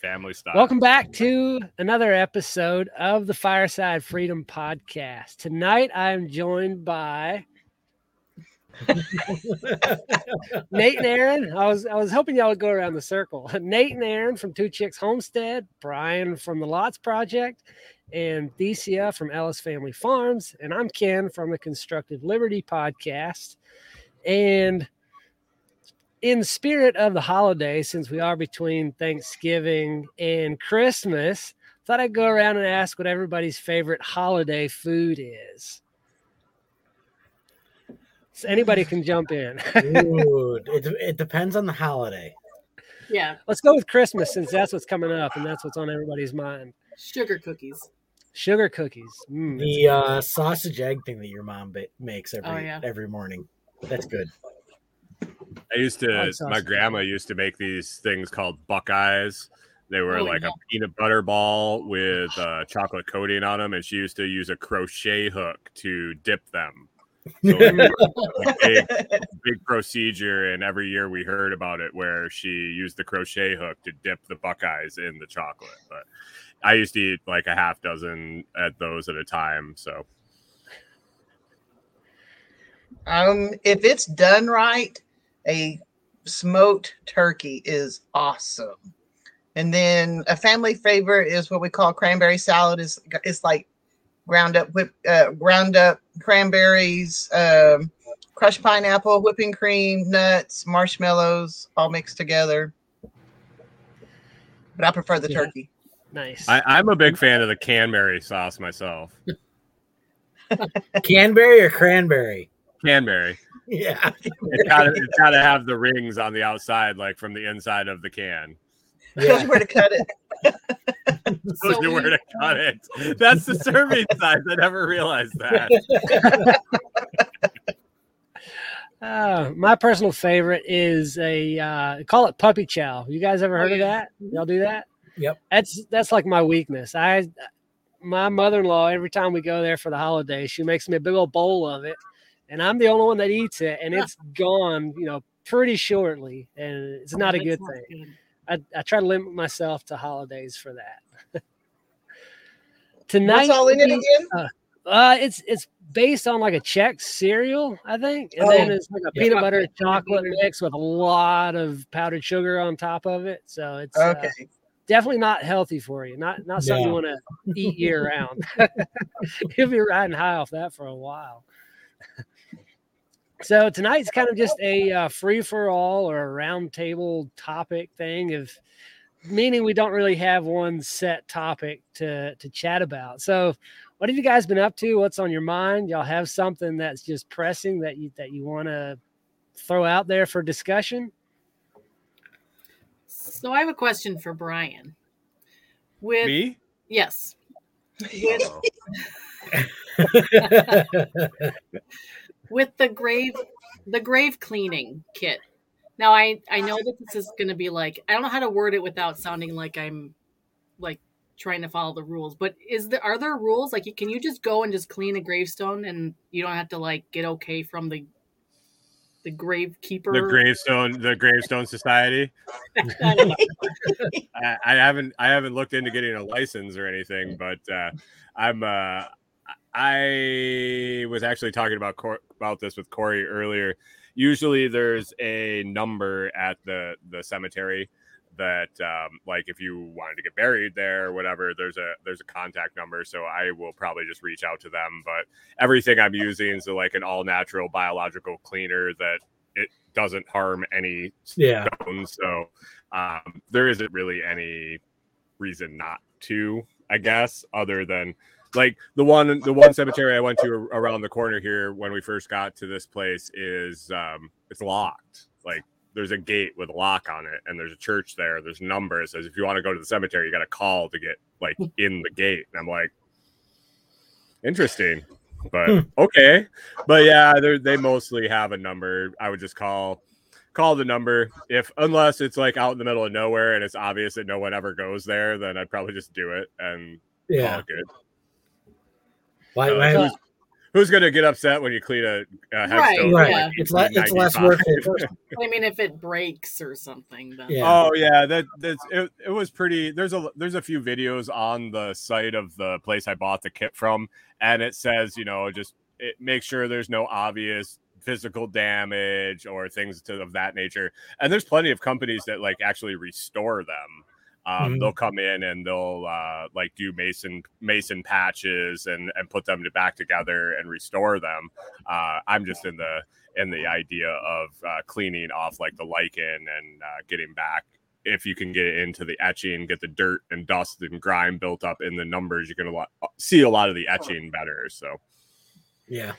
family style. Welcome back to another episode of the Fireside Freedom Podcast. Tonight I'm joined by Nate and Erin. I was I was hoping y'all would go around the circle. Nate and Erin from Two Chicks Homestead, Brian from the Lots Project, and Thecia from Ellis Family Farms, and I'm Ken from the Constructive Liberty Podcast. And in spirit of the holiday, since we are between Thanksgiving and Christmas, thought I'd go around and ask what everybody's favorite holiday food is. So anybody can jump in. Ooh, it, it depends on the holiday. Yeah, Let's go with Christmas since that's what's coming up and that's what's on everybody's mind. sugar cookies. Sugar cookies. Mm, The uh, sausage egg thing that your mom ba- makes every Oh, yeah. every morning. That's good. I used to, my grandma used to make these things called Buckeyes. They were Oh, like yeah. a peanut butter ball with uh, chocolate coating on them, and she used to use a crochet hook to dip them. So it was a big, big procedure, and every year we heard about it where she used the crochet hook to dip the Buckeyes in the chocolate. But I used to eat like a half dozen at those at a time. So Um, if it's done right, a smoked turkey is awesome. And then a family favorite is what we call cranberry salad. is It's like ground up whip, uh, ground up cranberries, um, crushed pineapple, whipping cream, nuts, marshmallows, all mixed together. But I prefer the Yeah. turkey. nice. I, I'm a big fan of the Canberry sauce myself. Canberry or cranberry? Canberry. Yeah. It's gotta, it's gotta have the rings on the outside, like from the inside of the can. That's where to cut it. Those So are where to cut it. That's the serving size. I never realized that. Uh, my personal favorite is a uh, call it puppy chow. You guys ever Oh, heard of that? Y'all do that? Yep. That's that's like my weakness. I my mother-in-law every time we go there for the holidays, she makes me a big old bowl of it, and I'm the only one that eats it, and it's gone, you know, pretty shortly, and it's not a good sounds thing. good. I, I try to limit myself to holidays for that. Tonight, What's all in it again? uh, it's it's based on like a Chex cereal, I think, and then Oh, it's like a yeah. peanut butter and Chocolate chocolate mix with a lot of powdered sugar on top of it. So it's uh, definitely not healthy for you. Not not something you want to eat year round. You'll be riding high off that for a while. So tonight's kind of just a uh, free for all or a roundtable topic thing of meaning we don't really have one set topic to to chat about. So what have you guys been up to? What's on your mind? Y'all have something that's just pressing that you that you want to throw out there for discussion? So I have a question for Brian. With Me? yes, with. with the grave the grave cleaning kit. Now I I know that this is going to be like I don't know how to word it without sounding like I'm like trying to follow the rules. But is there are there rules like can you just go and just clean a gravestone and you don't have to like get okay from the the gravekeeper? The gravestone, the gravestone society. I. I, I haven't, I haven't looked into getting a license or anything, but uh, I'm, uh, I was actually talking about Cor- about this with Corey earlier. Usually, there's a number at the the cemetery that, um, like, if you wanted to get buried there or whatever, there's a there's a contact number. So I will probably just reach out to them. But everything I'm using is like an all natural biological cleaner that it doesn't harm any yeah. stones. So um, there isn't really any reason not to, I guess, other than like the one the one cemetery I went to around the corner here when we first got to this place is um, it's locked. Like there's a gate with a lock on it, and there's a church there. There's numbers. Says if you want to go to the cemetery, you got to call to get like in the gate. And I'm like, interesting, but Hmm. okay. But yeah, they they mostly have a number. I would just call call the number if unless it's like out in the middle of nowhere and it's obvious that no one ever goes there then i'd probably just do it and Yeah. good Why, Uh, why, who's, who's gonna get upset when you clean a, a Right, headstone? Right. yeah. It's, le- it's less work for. I mean, if it breaks or something, then Yeah. Oh yeah, that that's it, it was pretty. There's a there's a few videos on the site of the place I bought the kit from, and it says you know just it, make sure there's no obvious physical damage or things to, of that nature. And there's plenty of companies that like actually restore them. Um, Mhm. They'll come in and they'll uh, like do mason mason patches and and put them to back together and restore them. Uh, I'm just in the in the idea of uh, cleaning off like the lichen and uh, getting back if you can get it into the etching, get the dirt and dust and grime built up in the numbers, you can a lot, see a lot of the etching better. So Yeah.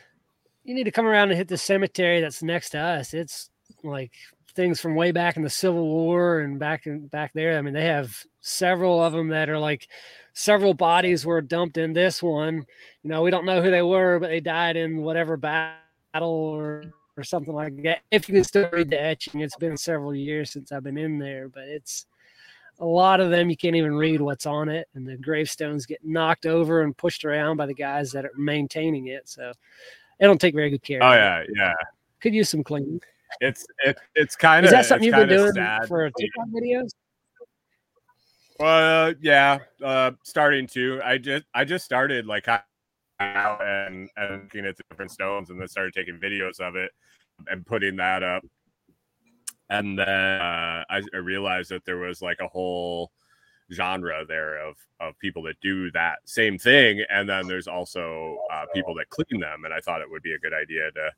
You need to come around and hit the cemetery that's next to us. It's like things from way back in the Civil War and back in back there. I mean, they have several of them that are like several bodies were dumped in this one. You know, we don't know who they were, but they died in whatever battle or or something like that. If you can still read the etching, it's been several years since I've been in there, but it's a lot of them you can't even read what's on it, and the gravestones get knocked over and pushed around by the guys that are maintaining it. So they don't take very good care. oh yeah, yeah. could use some cleaning. It's it, it's kind Is of that something you've been doing sad. for TikTok videos? Well, yeah, uh, starting to. I just I just started like out and and looking at the different stones, and then started taking videos of it and putting that up. And then uh, I, I realized that there was like a whole genre there of of people that do that same thing, and then there's also uh, people that clean them. And I thought it would be a good idea to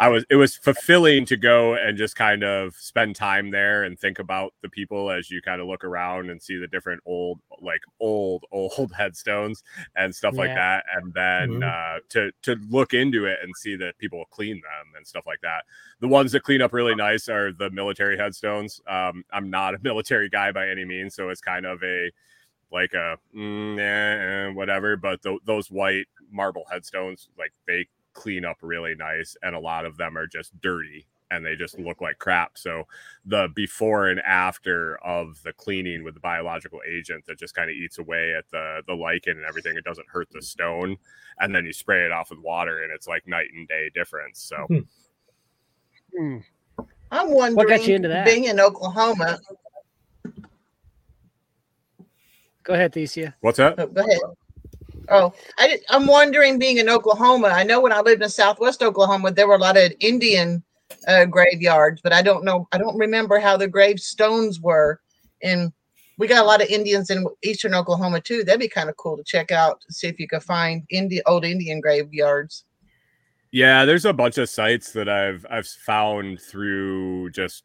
I was it was fulfilling to go and just kind of spend time there and think about the people as you kind of look around and see the different old like old old headstones and stuff like that. And then uh to to look into it and see that people clean them and stuff like that. The ones that clean up really nice are the military headstones. Um i'm not a military guy by any means so it's kind of a like a mm, eh, eh, whatever but th- those white marble headstones like they clean up really nice and a lot of them are just dirty and they just look like crap so the before and after of the cleaning with the biological agent that just kind of eats away at the the lichen and everything it doesn't hurt the stone and then you spray it off with water and it's like night and day difference so Hmm. I'm wondering, what got you into that? being in Oklahoma. Go ahead, Thecia. what's that Oh, go ahead. Oh, I, I'm wondering, being in Oklahoma, I know when I lived in Southwest Oklahoma, there were a lot of Indian uh, graveyards, but I don't know, I don't remember how the gravestones were. And we got a lot of Indians in Eastern Oklahoma too. That'd be kind of cool to check out, see if you could find Indian old Indian graveyards. Yeah, there's a bunch of sites that I've I've found through just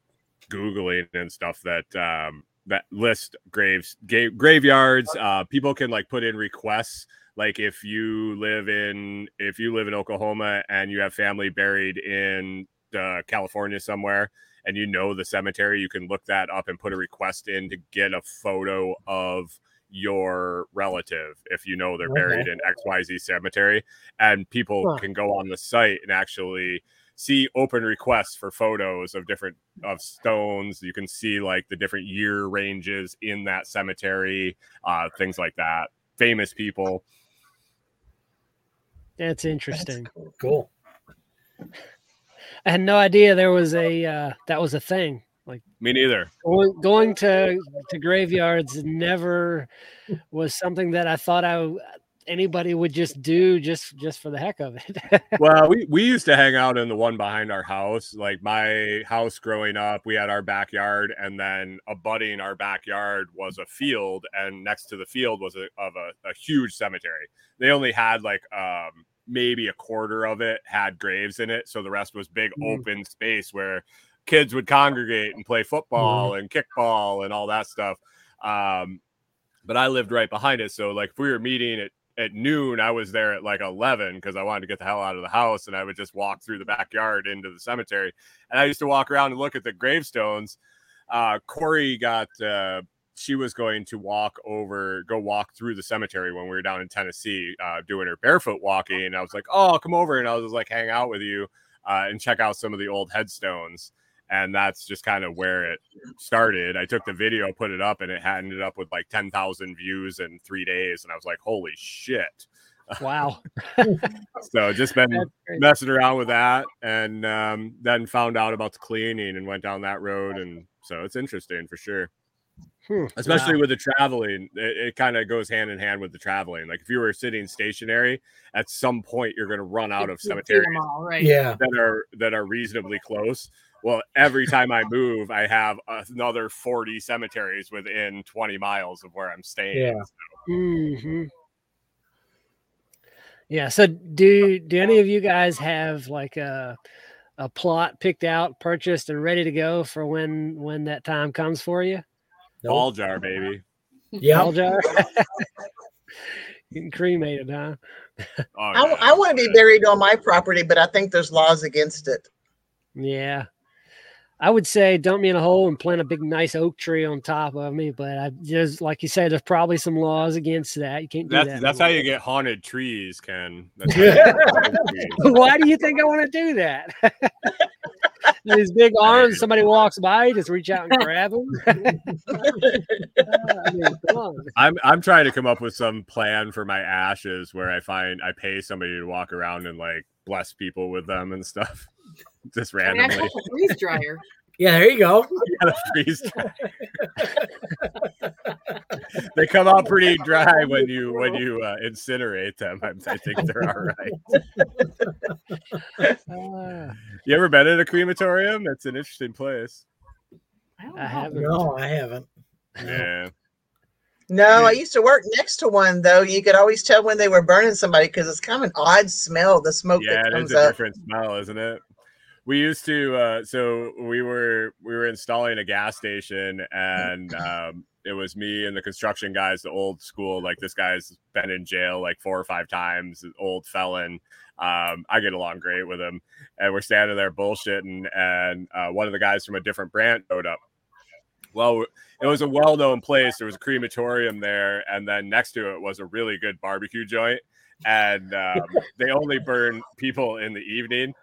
googling and stuff that um that list graves ga- graveyards. Uh people can like put in requests like if you live in if you live in Oklahoma and you have family buried in uh, California somewhere and you know the cemetery, you can look that up and put a request in to get a photo of your relative if you know they're Okay. buried in XYZ cemetery and people Huh. can go on the site and actually see open requests for photos of different of stones you can see like the different year ranges in that cemetery uh things like that famous people That's That's interesting. cool. Cool. I had no idea there was a uh, that was a thing. Like me neither going, going to to graveyards never was something that I thought I anybody would just do just just for the heck of it. well we, we used to hang out in the one behind our house like my house growing up we had our backyard and then abutting our backyard was a field and next to the field was a, of a, a huge cemetery they only had like um maybe a quarter of it had graves in it so the rest was big Mm. open space where kids would congregate and play football and kickball and all that stuff um but i lived right behind it so like if we were meeting at at noon i was there at like 11 because i wanted to get the hell out of the house and i would just walk through the backyard into the cemetery and i used to walk around and look at the gravestones. Uh corey got uh she was going to walk over go walk through the cemetery when we were down in tennessee uh doing her barefoot walking and i was like oh come over and i was like hang out with you uh and check out some of the old headstones and that's just kind of where it started. I took the video, put it up, and it had ended up with like ten thousand views in three days, and I was like, "Holy shit!" Wow. So just been messing around with that, and um, then found out about the cleaning and went down that road, and so it's interesting for sure. Hmm, Especially wow. with the traveling, it, it kind of goes hand in hand with the traveling. Like if you were sitting stationary, at some point you're going to run out of You've cemeteries all, right? Yeah. that are that are reasonably close. Well, every time I move, I have another 40 cemeteries within 20 miles of where I'm staying. Yeah. hmm Yeah. So do do any of you guys have like a a plot picked out, purchased, and ready to go for when when that time comes for you? Ball jar, baby. Yeah. Ball jar. Getting cremated, huh? Oh, I, yeah. I want to be buried on my property, but I think there's laws against it. Yeah. I would say dump me in a hole and plant a big nice oak tree on top of me, but I just like you said, there's probably some laws against that. You can't do That's that. that's how you get haunted trees, Ken. That's how you get haunted trees. Why do you think I want to do that? These big arms, somebody walks by, just reach out and grab them. I mean. I'm I'm trying to come up with some plan for my ashes where I find I pay somebody to walk around and like bless people with them and stuff. Just I mean, I randomly. have freeze dryer. Yeah, there you go. Yeah, the freeze dry. they come out pretty dry when you when you uh, incinerate them. I, I think they're all right. You ever been in a crematorium? It's an interesting place. I don't I know. haven't. No, I haven't. Yeah. No, I used to work next to one though. You could always tell when they were burning somebody because it's kind of an odd smell, the smoke yeah, that it comes is a up. different smell, isn't it? We used to, uh, so we were we were installing a gas station, and um, it was me and the construction guys, the old school. Like this guy's been in jail like four or five times, old felon. Um, I get along great with him, and we're standing there bullshitting, and uh, one of the guys from a different branch showed up. Well, it was a well-known place. There was a crematorium there, and then next to it was a really good barbecue joint and um, they only burn people in the evening.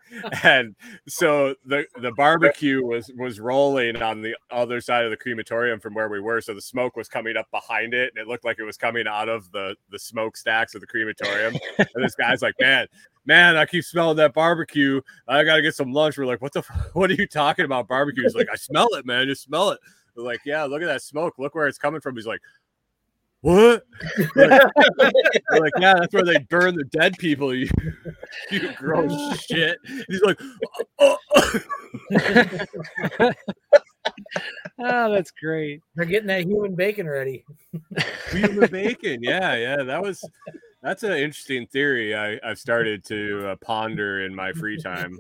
And so the the barbecue was was rolling on the other side of the crematorium from where we were. So the smoke was coming up behind it and it looked like it was coming out of the the smokestacks of the crematorium. And this guy's like man man i keep smelling that barbecue. I gotta get some lunch. We're like what the what are you talking about barbecue? He's like i smell it man. Just smell it. We're like yeah look at that smoke. Look where it's coming from. He's like what? Like, like, yeah, that's where they burn the dead people. You, you gross shit. He's like, oh, oh. Oh, that's great. They're getting that human bacon ready. human bacon. Yeah, yeah, that was that's an interesting theory. I, I've started to uh, ponder in my free time.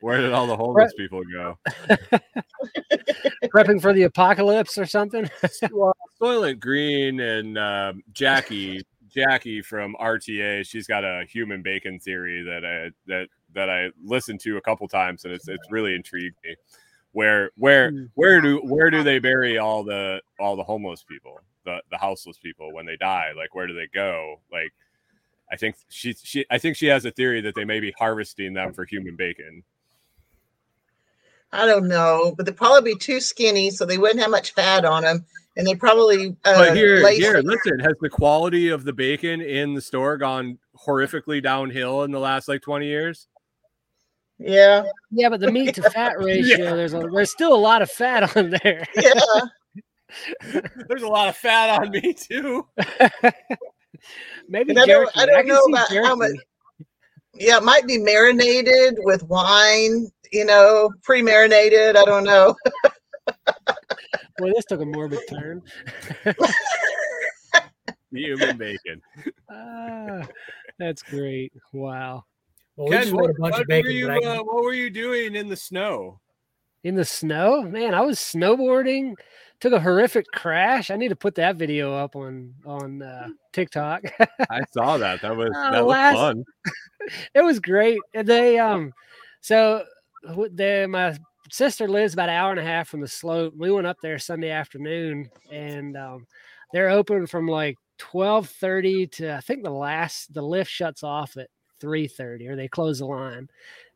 Where did all the homeless people go? Prepping for the apocalypse or something. well, Soylent Green and um, Jackie, Jackie from RTA, she's got a human bacon theory that I that that I listened to a couple times, and it's it's really intrigued me. Where where Hmm. where do where do they bury all the all the homeless people, the the houseless people when they die? Like where do they go? Like I think she she I think she has a theory that they may be harvesting them for human bacon. I don't know, but they'd probably be too skinny, so they wouldn't have much fat on them, and they probably. Uh, But here, lace- here, listen, has the quality of the bacon in the store gone horrifically downhill in the last like 20 years? Yeah, Yeah, but the meat to fat ratio, there's a there's still a lot of fat on there. yeah. There's a lot of fat on me too. Maybe And I don't- I don't can know see about how much- Yeah, it might be marinated with wine, you know, pre-marinated. I don't know. Boy, this took a morbid turn. Human bacon. Ah, that's great. Wow. Well, we what, a bunch what of bacon. were you, uh, what were you doing in the snow? In the snow, man, I was snowboarding. Took a horrific crash. I need to put that video up on on uh, TikTok. I saw that. That was Uh, that was last- fun. it was great. And They um, so they my sister lives about an hour and a half from the slope. We went up there Sunday afternoon, and um, they're open from like twelve thirty to I think the last the lift shuts off at three thirty, or they close the line.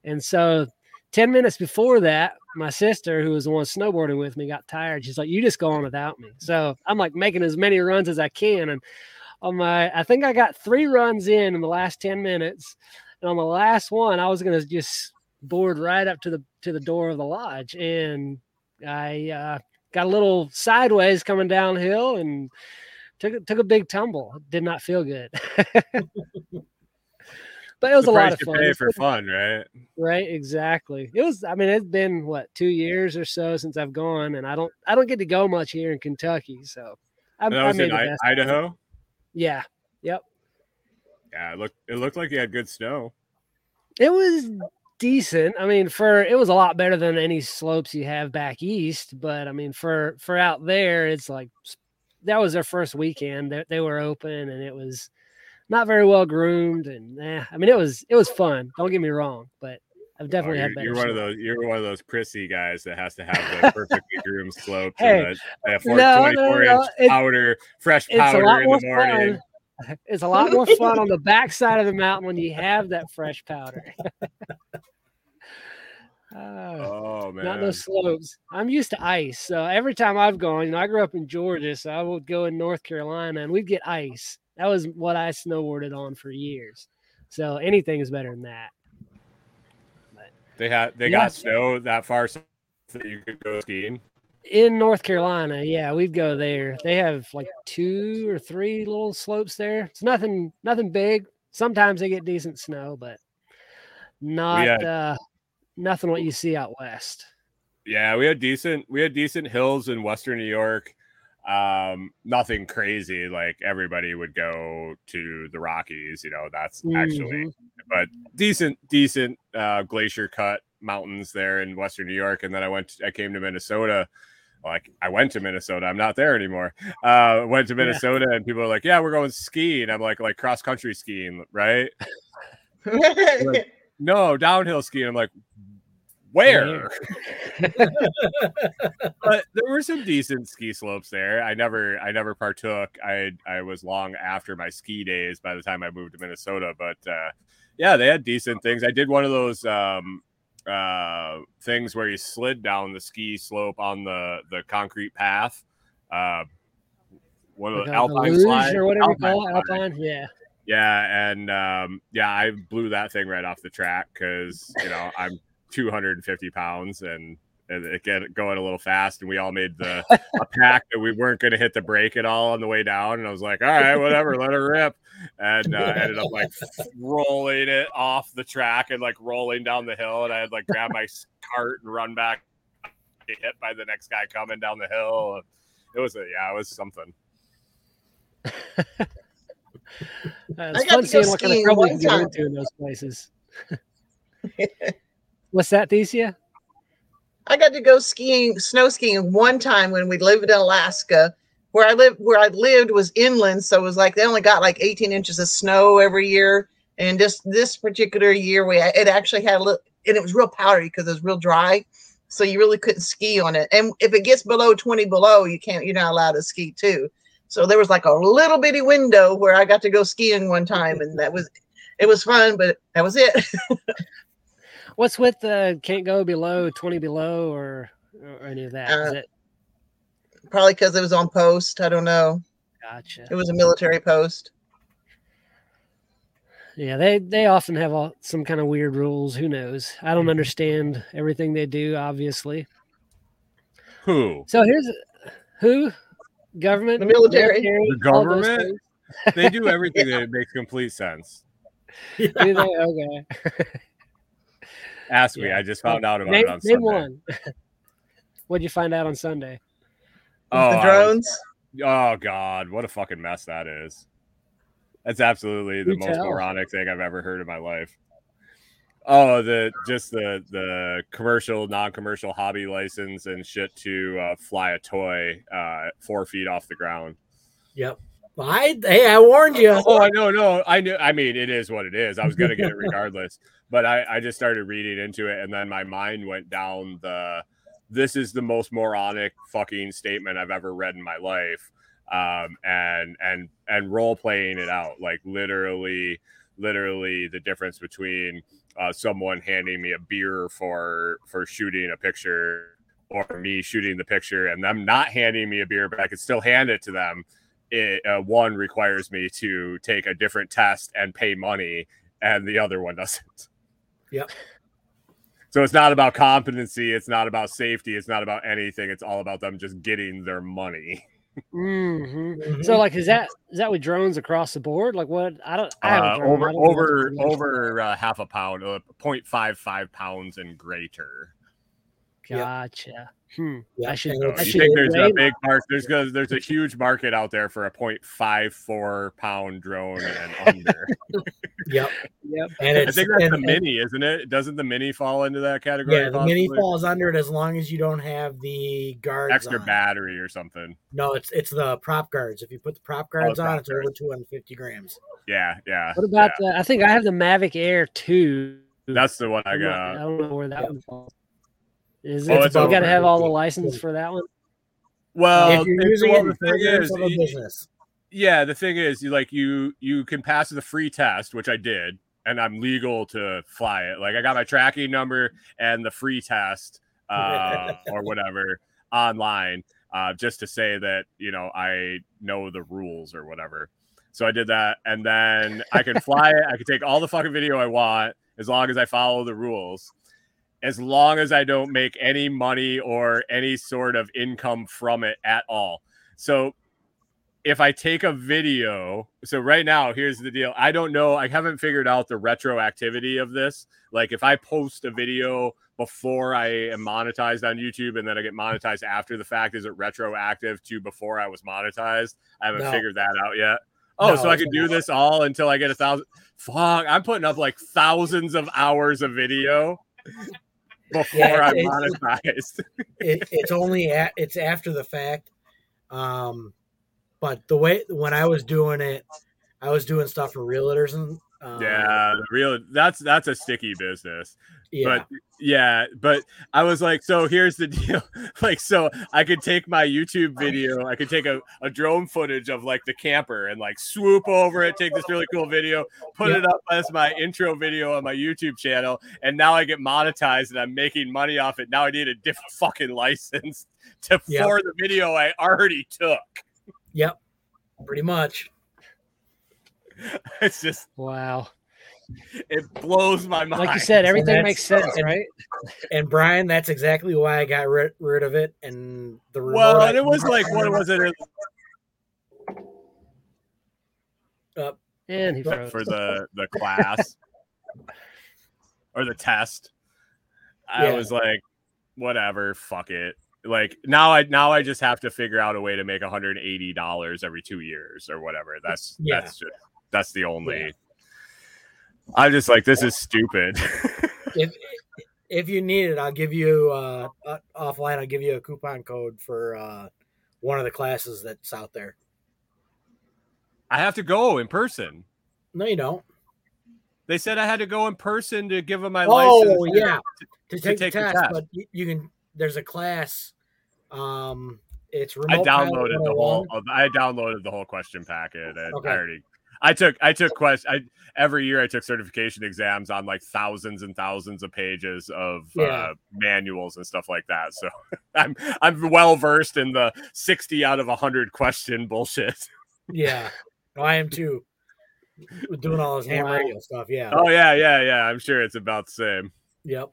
And so, ten minutes before that, my sister, who was the one snowboarding with me, got tired. She's like, "You just go on without me." So I'm like making as many runs as I can, and on my I think I got three runs in in the last 10 minutes. And on the last one, I was gonna just board right up to the to the door of the lodge. And I uh, got a little sideways coming downhill and took took a big tumble. Did not feel good. but it was The a lot of fun. pay for fun, right? Right, exactly. It was. I mean, it's been what two years or so since I've gone, and I don't. I don't get to go much here in Kentucky, so I, And that I was in I- best. Idaho. Yeah, yep. Yeah, it looked it looked like you had good snow. It was decent. I mean, for it was a lot better than any slopes you have back east. But I mean, for for out there, it's like that was their first weekend. They, they were open, and it was not very well groomed. And eh, I mean, it was it was fun. Don't get me wrong, but I've Oh, definitely you're, had better. you're one of those. You're one of those prissy guys that has to have the perfectly groomed slopes Hey, and the, the four- no, no, 24 no, inch it's- powder, fresh it's lot powder in the morning. fun. It's a lot more fun on the backside of the mountain when you have that fresh powder. Ah. Oh man, not no slopes. I'm used to ice. So every time I've gone, you know, I grew up in Georgia, so I would go in North Carolina and we'd get ice. That was what I snowboarded on for years. So anything is better than that. they had they got snow that far so that you could go skiing. In North Carolina, yeah, we'd go there. They have like two or three little slopes there. It's nothing nothing big. Sometimes they get decent snow, but not had- uh nothing what you see out west. Yeah, we had decent we had decent hills in western New York. Um, nothing crazy. Like everybody would go to the Rockies. You know, that's actually Mhm. but decent, decent uh, glacier cut mountains there in Western New York. And then I went, I came to Minnesota. Like I went to Minnesota. I'm not there anymore. Uh, went to Yeah. Minnesota, and people are like, "Yeah, we're going skiing." I'm like, like cross country skiing, right? No, downhill skiing. I'm like, where? but there were some decent ski slopes there. I never, I never partook. I, I was long after my ski days by the time I moved to Minnesota. But uh, yeah, they had decent things. I did one of those um, uh, things where you slid down the ski slope on the the concrete path. Uh, one of the a- a alpine luge slide, or whatever you call it, slide. alpine. Yeah. Yeah, and um, yeah, I blew that thing right off the track because you know I'm 250 pounds and, and it get going a little fast, and we all made the a pact that we weren't going to hit the brake at all on the way down, and I was like, all right, whatever, let her rip, and uh, ended up like rolling it off the track and like rolling down the hill, and I had like grab my cart and run back, get hit by the next guy coming down the hill. It was a yeah, it was something. Uh, it's got fun to go seeing what kind of trouble you one can get into in those places. What's that, Thecia? I got to go skiing, snow skiing one time when we lived in Alaska. Where I lived, where I lived was inland, so it was like they only got like 18 inches of snow every year. And just this particular year, we it actually had a little, and it was real powdery because it was real dry, so you really couldn't ski on it. And if it gets below 20 below, you can't, you're not allowed to ski too. So there was like a little bitty window where I got to go skiing one time, and that was, it was fun, but that was it. What's with the can't go below 20 below or, or any of that? Uh, it Probably because it was on post. I don't know. gotcha? It was a military post. Yeah, they they often have all, some kind of weird rules. Who knows? I don't understand everything they do, obviously. Who? So here's who government, The military. The government? They do everything that makes complete sense. things. Do they? Okay. Ask me. I just found out about name, it on name Sunday. one. What'd you find out on Sunday? Oh, the I drones. Oh God, what a fucking mess that is. That's absolutely the Do most tell. moronic thing I've ever heard in my life. Oh, the just the the commercial, non-commercial hobby license and shit to uh, fly a toy uh, four feet off the ground. Yep. I hey, I warned you. Oh, I know, no, I knew. I mean, it is what it is. I was gonna get it regardless, but I, I just started reading into it, and then my mind went down the. This is the most moronic fucking statement I've ever read in my life, um, and and and role playing it out like literally, literally the difference between uh, someone handing me a beer for for shooting a picture, or me shooting the picture and them not handing me a beer, but I could still hand it to them it, uh, one requires me to take a different test and pay money, and the other one doesn't. Yep. So it's not about competency. It's not about safety. It's not about anything. It's all about them just getting their money. hmm Mhm. So, like, is that is that with drones across the board? Like, what? I don't. I have Uh, over I don't over over uh, half a pound, uh, 0.55 pounds and greater. Yep. Gotcha. Hmm. Yeah, I should. and So I you should think there's a big market? There's gonna, there's a huge market out there for a 0.54 pound drone and under. Yep. Yep. And I it's think that's and- the and- mini, isn't it? Doesn't the mini fall into that category? Yeah, the mini falls under it as long as you don't have the guards extra on. battery or something. No, it's it's the prop guards. If you put the prop guards Oh, on, prop it's over 250 grams. Yeah, yeah. What about yeah. the? I think I have the Mavic Air two. That's the one I got. I don't know where that Yep. one falls. Is Oh, it? it's you got to have all the license for that one. Well, if you're using well, it the in thing is, of a y- business, yeah, the thing is, you like you you can pass the free test, which I did, and I'm legal to fly it. Like I got my tracking number and the free test, uh, or whatever online, uh, just to say that you know I know the rules or whatever. So I did that, and then I can fly it. I can take all the fucking video I want as long as I follow the rules. As long as I don't make any money or any sort of income from it at all. So if I take a video, so right now, here's the deal. I don't know. I haven't figured out the retroactivity of this. Like if I post a video before I am monetized on YouTube and then I get monetized after the fact, is it retroactive to before I was monetized? I haven't No. figured that out yet. Oh, No, so I can do this all until I get a thousand. Fuck, I'm putting up like thousands of hours of video before Yeah, I'm it's- monetized. it, it's only at, it's after the fact. Um, but the way when I was doing it, I was doing stuff for realtors and um, yeah, the real that's that's a sticky business. Yeah, But yeah, but I was like, so here's the deal. like, so I could take my YouTube video, I could take a, a drone footage of like the camper and like swoop over it, take this really cool video, put Yeah. it up as my intro video on my YouTube channel, and now I get monetized and I'm making money off it. Now I need a different fucking license to Yeah. for the video I already took. yep, pretty much. It's just Wow. it blows my mind. Like you said, everything makes sense, and- right? And Brian, that's exactly why I got rid, rid of it. And the remote well, and it was like what was it And he froze. for the the class or the test. I Yeah. was like, whatever, fuck it. Like now, I now I just have to figure out a way to make 180 dollars every two years or whatever. That's Yeah. that's just that's the only. Yeah. I'm just like, this is stupid. if if you need it, I'll give you uh, uh, offline. I'll give you a coupon code for uh, one of the classes that's out there. I have to go in person. No, you don't. They said I had to go in person to give them my Oh license. yeah, to, to take, take the the test, test. but you, you can. There's a class. Um, it's I remote. Pilot downloaded the whole. I downloaded the whole question packet. And Okay. I already. I took. I took quest. I every year I took certification exams on like thousands and thousands of pages of Yeah. uh, manuals and stuff like that. So I'm I'm well versed in the sixty out of hundred question bullshit. Yeah, no, I am too. Doing all this ham Wow. radio stuff. Yeah. Oh yeah, yeah, yeah. I'm sure it's about the same. Yep.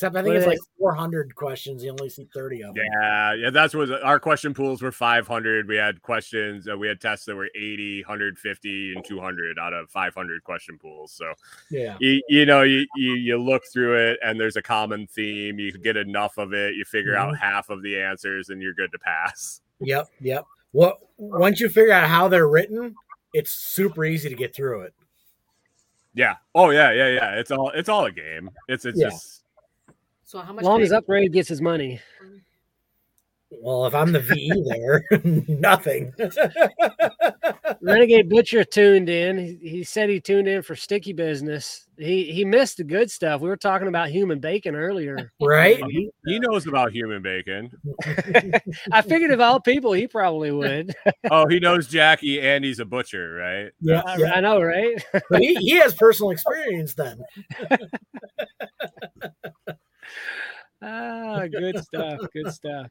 Except I think What it's are like 400 questions. You only see 30 of them. Yeah, yeah. That's what our question pools were 500. We had questions. Uh, we had tests that were 80, 150, and 200 out of 500 question pools. So Yeah. you, you know you, you you look through it and there's a common theme you get enough of it you figure out half of the answers and you're good to pass Yep. Yep. What once you figure out how they're written, it's super easy to get through it. yeah oh yeah yeah yeah it's all it's all a game it's it's Yeah. just So how much? Long as upgrade gets his money. Well, if I'm the VE there, nothing. Renegade Butcher tuned in. He, he said he tuned in for sticky business. He he missed the good stuff. We were talking about human bacon earlier. right? he, he knows about human bacon I figured of all people, he probably would. oh he knows jackie and he's a butcher right Yeah. I, yeah. I know, right? But he, he has personal experience then. Ah, good stuff. Good stuff.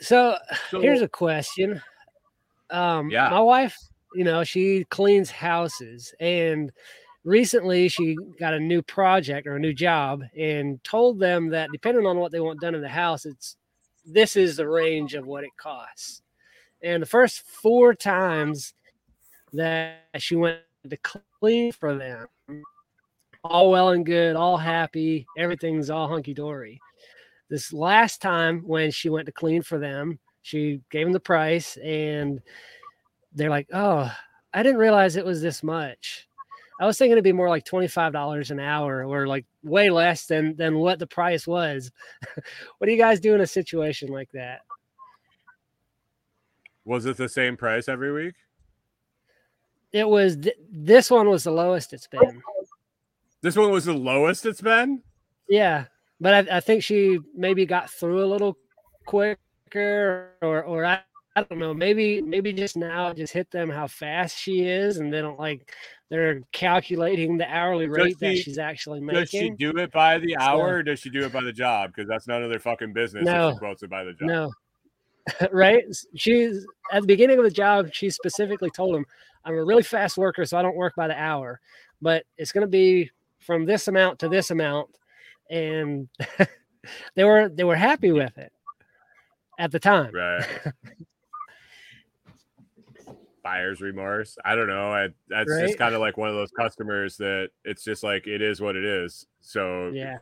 So So- here's a question. um, Yeah. my wife, you know, she cleans houses, and recently she got a new project or a new job, and told them that depending on what they want done in the house, it's this is the range of what it costs. And the first four times that she went to clean for them, all well and good, all happy, everything's all hunky dory. This last time when she went to clean for them, she gave them the price and they're like, Oh, I didn't realize it was this much. I was thinking it'd be more like $25 an hour or like way less than than what the price was. what do you guys do in a situation like that? Was it the same price every week? It was th- this one was the lowest it's been. This one was the lowest it's been. Yeah, but I, I think she maybe got through a little quicker, or or I, I don't know. Maybe maybe just now it just hit them how fast she is, and they don't like they're calculating the hourly rate that she's actually making. Does she do it by the So- hour or does she do it by the job? Because that's none of their fucking business if No. she quotes it by the job. No, right? She's at the beginning of the job. She specifically told him, "I'm a really fast worker, so I don't work by the hour, but it's going to be from this amount to this amount." And they were they were happy with it at the time. Right. Buyer's remorse. I don't know. I, that's Right? just kind of like one of those customers that it's just like it is what it is. So Yeah.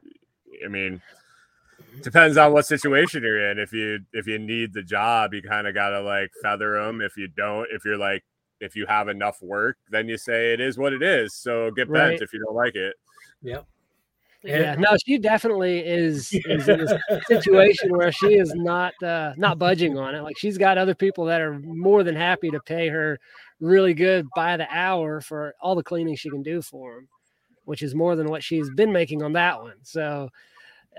I mean, depends on what situation you're in. If you if you need the job, you kind of gotta like feather them. If you don't, if you're like if you have enough work, then you say it is what it is. So get bent Right. if you don't like it. Yep. Yeah, no, she definitely is, is in a situation where she is not uh, not budging on it. Like she's got other people that are more than happy to pay her really good by the hour for all the cleaning she can do for them, which is more than what she's been making on that one. So,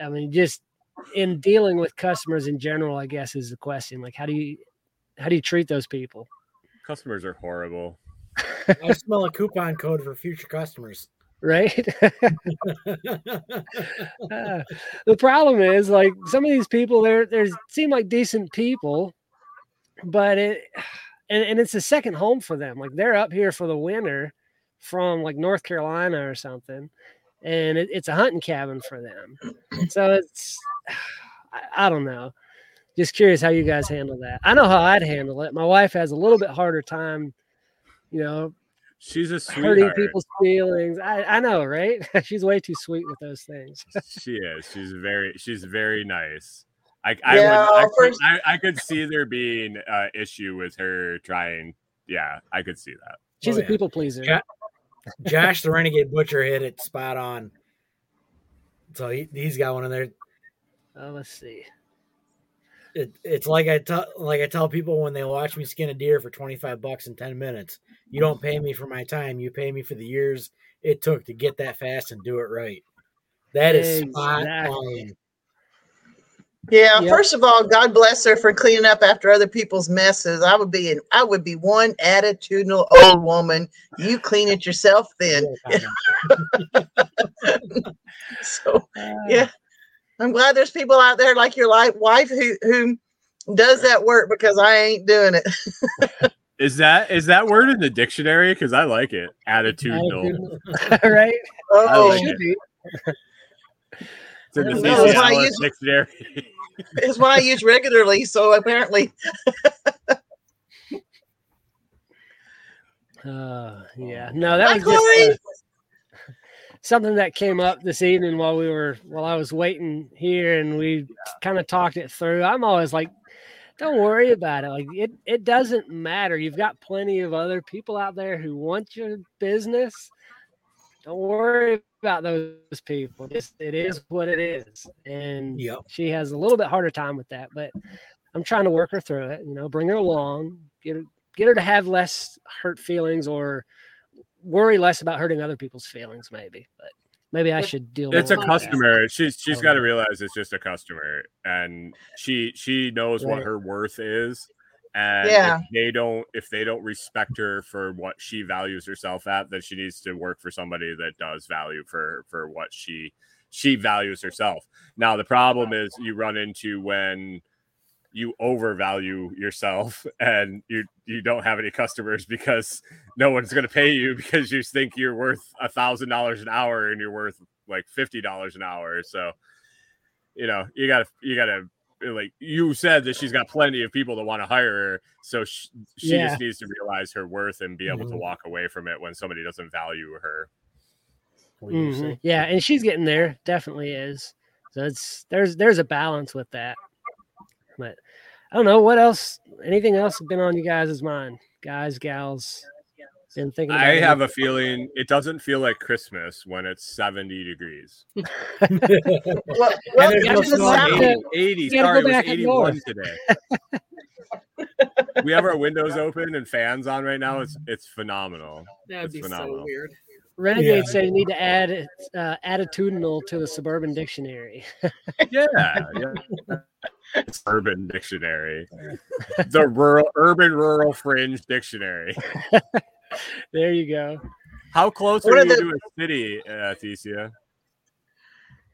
I mean, just in dealing with customers in general, I guess is the question. Like, how do you how do you treat those people? Customers are horrible. I smell a coupon code for future customers. Right? Uh, the problem is like some of these people they're they seem like decent people but it and, and it's a second home for them like they're up here for the winter from like north carolina or something and it, it's a hunting cabin for them. So it's I, I don't know. Just curious how you guys handle that. I know how i'd handle it. My wife has a little bit harder time you know She's a hurting people's feelings i, I know right she's way too sweet with those things she is. She's very. She's very nice. I I, Yeah, would, I, could, first- I, I could see there being uh, issue with her trying. Yeah, I could see that. She's Oh, a yeah. people pleaser. Yeah. Josh the Renegade Butcher hit it spot on. So he, he's got one in there. Oh, let's see. It, it's like I tell like I tell people when they watch me skin a deer for twenty five bucks in ten minutes. You don't pay me for my time. You pay me for the years it took to get that fast and do it right. That is spot Exactly. on. Yeah, Yep. first of all, God bless her for cleaning up after other people's messes. I would be an, I would be one attitudinal old woman. You clean it yourself then. So yeah. I'm glad there's people out there like your li- wife who who does that work because I ain't doing it. Is that is that word in the dictionary? Because I like it. Attitudinal. right? Oh, like Should it. be. It's in the No, it's why I CCLS use- dictionary. it's what I use regularly. So apparently, Uh, yeah. No, that Hi, was just Corey. uh, something that came up this evening while we were while I was waiting here, and we kind of talked it through. I'm always like, don't worry about it. Like it, it doesn't matter. You've got plenty of other people out there who want your business. Don't worry about those people. It's, it is what it is, and Yep. she has a little bit harder time with that. But I'm trying to work her through it. You know, bring her along, get her get her to have less hurt feelings or worry less about hurting other people's feelings. Maybe, but maybe I should deal. With it's a more that. customer. She's she's Oh. got to um, realize it's just a customer, and she she knows what her worth is. And Yeah. if they don't if they don't respect her for what she values herself at, then she needs to work for somebody that does value for for what she she values herself. Now the problem is you run into when you overvalue yourself and you you don't have any customers because no one's going to pay you because you think you're worth a thousand dollars an hour and you're worth like fifty dollars an hour. So, you know, you gotta you gotta like you said that she's got plenty of people that want to hire her, so she, she Yeah. just needs to realize her worth and be able to Mhm. walk away from it when somebody doesn't value her. What do you Mhm. Yeah, and she's getting there. Definitely is. So it's there's there's a balance with that. But I don't know what else. Anything else been on you guys' mind, guys, gals? Been thinking. About I any- have a feeling it doesn't feel like Christmas when it's 70 degrees. Well, And well there's no to snow. 80, 80 sorry, it was back up 81 today. we have our windows open and fans on right now. It's it's phenomenal. That would It's be phenomenal. so weird. Renegade Yeah. said you need to add uh, attitudinal to the suburban dictionary. Yeah, yeah. It's urban dictionary. The rural urban rural fringe dictionary. there you go. How close What are are you the- to a city, uh, Thecia?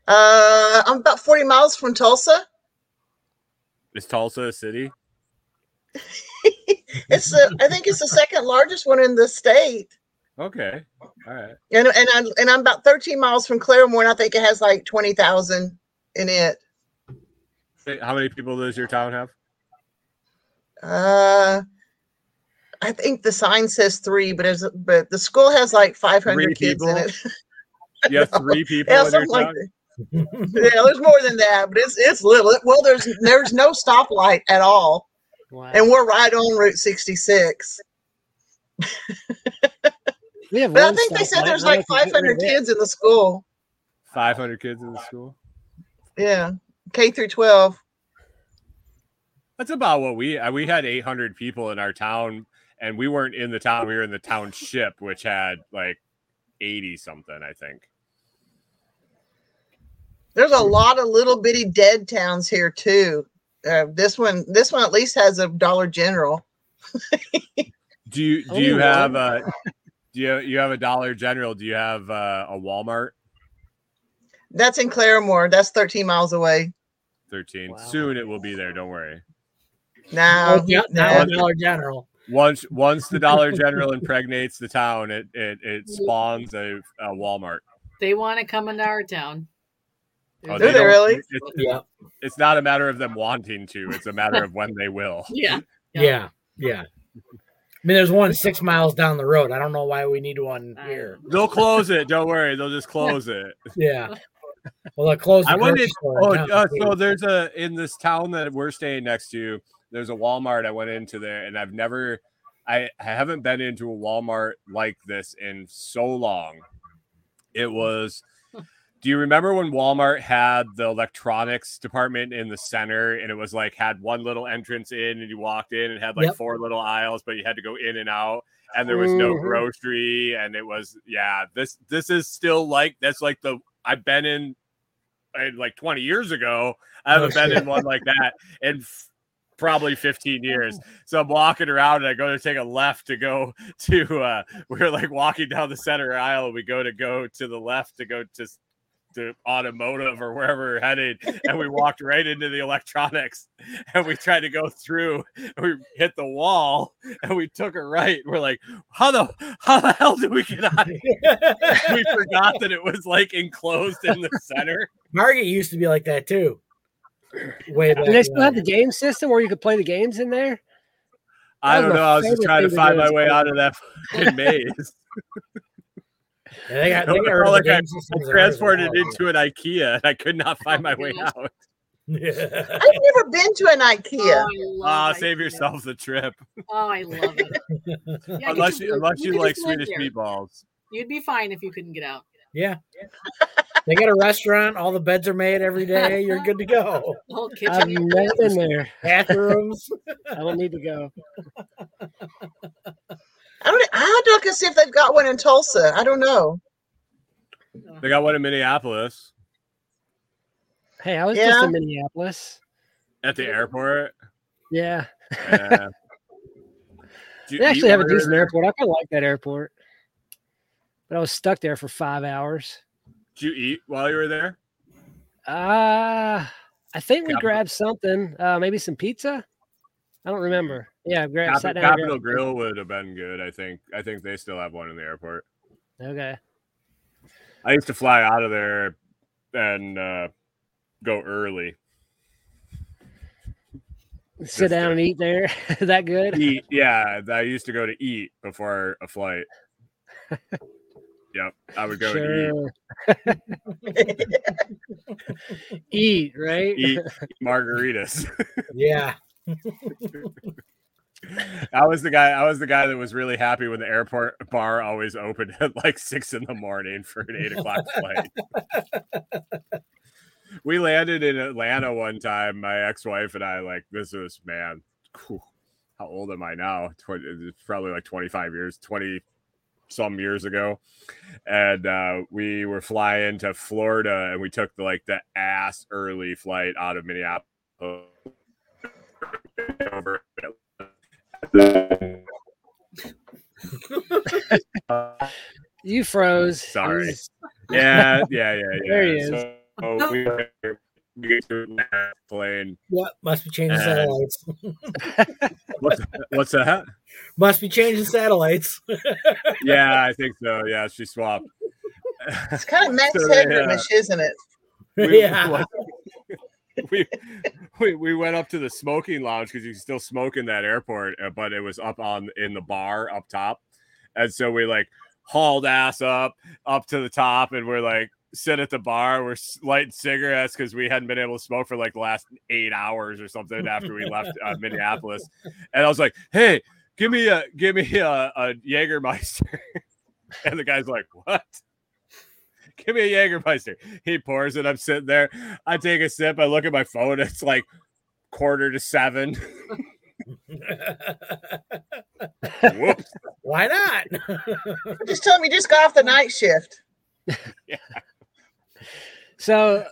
Uh, I'm about 40 miles from Tulsa. Is Tulsa a city? It's the I think it's the second largest one in the state. Okay. All right. And and I'm and I'm about 13 miles from Claremore, and I think it has like 20,000 in it. Hey, How many people does your town have? Uh, I think the sign says three, but as but the school has like 500 Three kids in people? it. You have three people yeah, in your something like town. that. Yeah, there's more than that, but it's it's little. Well, there's there's no stoplight at all, Wow. and we're right on Route 66. we have But I think they said there's like they can get rid 500 kids in the school. 500 kids in the school. Yeah, K through 12. That's about what we uh, we had 800 people in our town, and we weren't in the town. We were in the township, which had like 80 something, I think. There's a lot of little bitty dead towns here too. Uh, this one, this one at least has a Dollar General. Do you do you have a do you you have a Dollar General? Do you have uh, a Walmart? That's in Claremore. That's 13 miles away. 13. Wow. Soon it will be there. Don't worry. Now, now now Dollar General. Once once the Dollar General impregnates the town, it it, it spawns a, a Walmart. They want to come into our town. Oh, Do they don't- really? It's, Yeah, it's not a matter of them wanting to. It's a matter of when they will. Yeah. yeah, yeah. I mean, there's one six miles down the road. I don't know why we need one here. They'll close it. Don't worry. They'll just close it. Yeah. Well, they closed. The I went in. Oh, uh, so there's a in this town that we're staying next to. There's a Walmart. I went into there, and I've never, I, I haven't been into a Walmart like this in so long. It was. Do you remember when Walmart had the electronics department in the center, and it was like had one little entrance in, and you walked in and had like Yep. four little aisles, but you had to go in and out, and there was no Mhm. grocery, and it was yeah. This this is still like that's like the I've been in, in like 20 years ago. I haven't Oh, been in one like that in f- probably 15 years. So I'm walking around and I go to take a left to go to uh we're like walking down the center aisle. We go to go to the left to go to to automotive or wherever we're headed and we walked right into the electronics and we tried to go through and we hit the wall and we took a right we're like how the how the hell did we get out of here we forgot that it was like enclosed in the center Margate used to be like that too. Way back. Do they still have the game system where you could play the games in there? I don't know. I was just trying to find my way out of that fucking maze. Yeah, they got, they I got felt rid of like I- game I in ours transported into an IKEA and I could not find my way out. Yeah. I've never been to an Oh, IKEA. I love Ah, IKEA. save yourself the trip. Oh, I love it. Yeah, unless could you unless you could like Swedish there. meatballs. You'd be fine if you couldn't get out. Yeah. They got a restaurant. All the beds are made every day. You're good to go. The whole I've kitchen. never been there. Bathrooms. I don't need to go. I don't. I have to look and see if they've got one in Tulsa. I don't know. They got one in Minneapolis Hey, I was just in Minneapolis. at the airport. Yeah, Yeah. Did you they actually have a while you were decent airport. I kind of like that airport, but I was stuck there for five hours. Did you eat while you were there? Uh I think we Capital- grabbed something, uh, maybe some pizza. I don't remember. Yeah, grab, Capital, sat down. Capital grabbed- Grill would have been good. I think. I think they still have one in the airport. Okay. I used to fly out of there and uh, go early. Sit down to- and eat there. that good? Eat, yeah. I used to go to eat before a flight. yep, I would go to Sure. Eat, right? eat, eat margaritas. Yeah. I was the guy. I was the guy that was really happy when the airport bar always opened at like six in the morning for an eight o'clock flight. we landed in Atlanta one time. My ex-wife and I, like, this was man. whew, how old am I now? 20, it's probably like twenty-five years, twenty some years ago, and uh, we were flying to Florida, and we took the, like the ass early flight out of Minneapolis. Over You froze. Sorry. He's- yeah, yeah, yeah, yeah. There he is. So we, we get to that plane. What must be changing Uh, satellites? What's, what's that? Must be changing satellites. Yeah, I think so. Yeah, she swapped. It's kind of Max So they, Headroom-ish, isn't it? We- yeah. we, we we went up to the smoking lounge because you can still smoke in that airport, uh, but it was up on in the bar up top, and so we like hauled ass up up to the top, and we're like sit at the bar, we're lighting cigarettes because we hadn't been able to smoke for like the last eight hours or something after we left uh, Minneapolis, and I was like, hey. Give me a give me a, a Jägermeister, and the guy's like, "What?" give me a Jägermeister. He pours it. I'm sitting there. I take a sip. I look at my phone. It's like quarter to seven. Whoops. Why not? Just tell me, just got off the night shift. yeah. So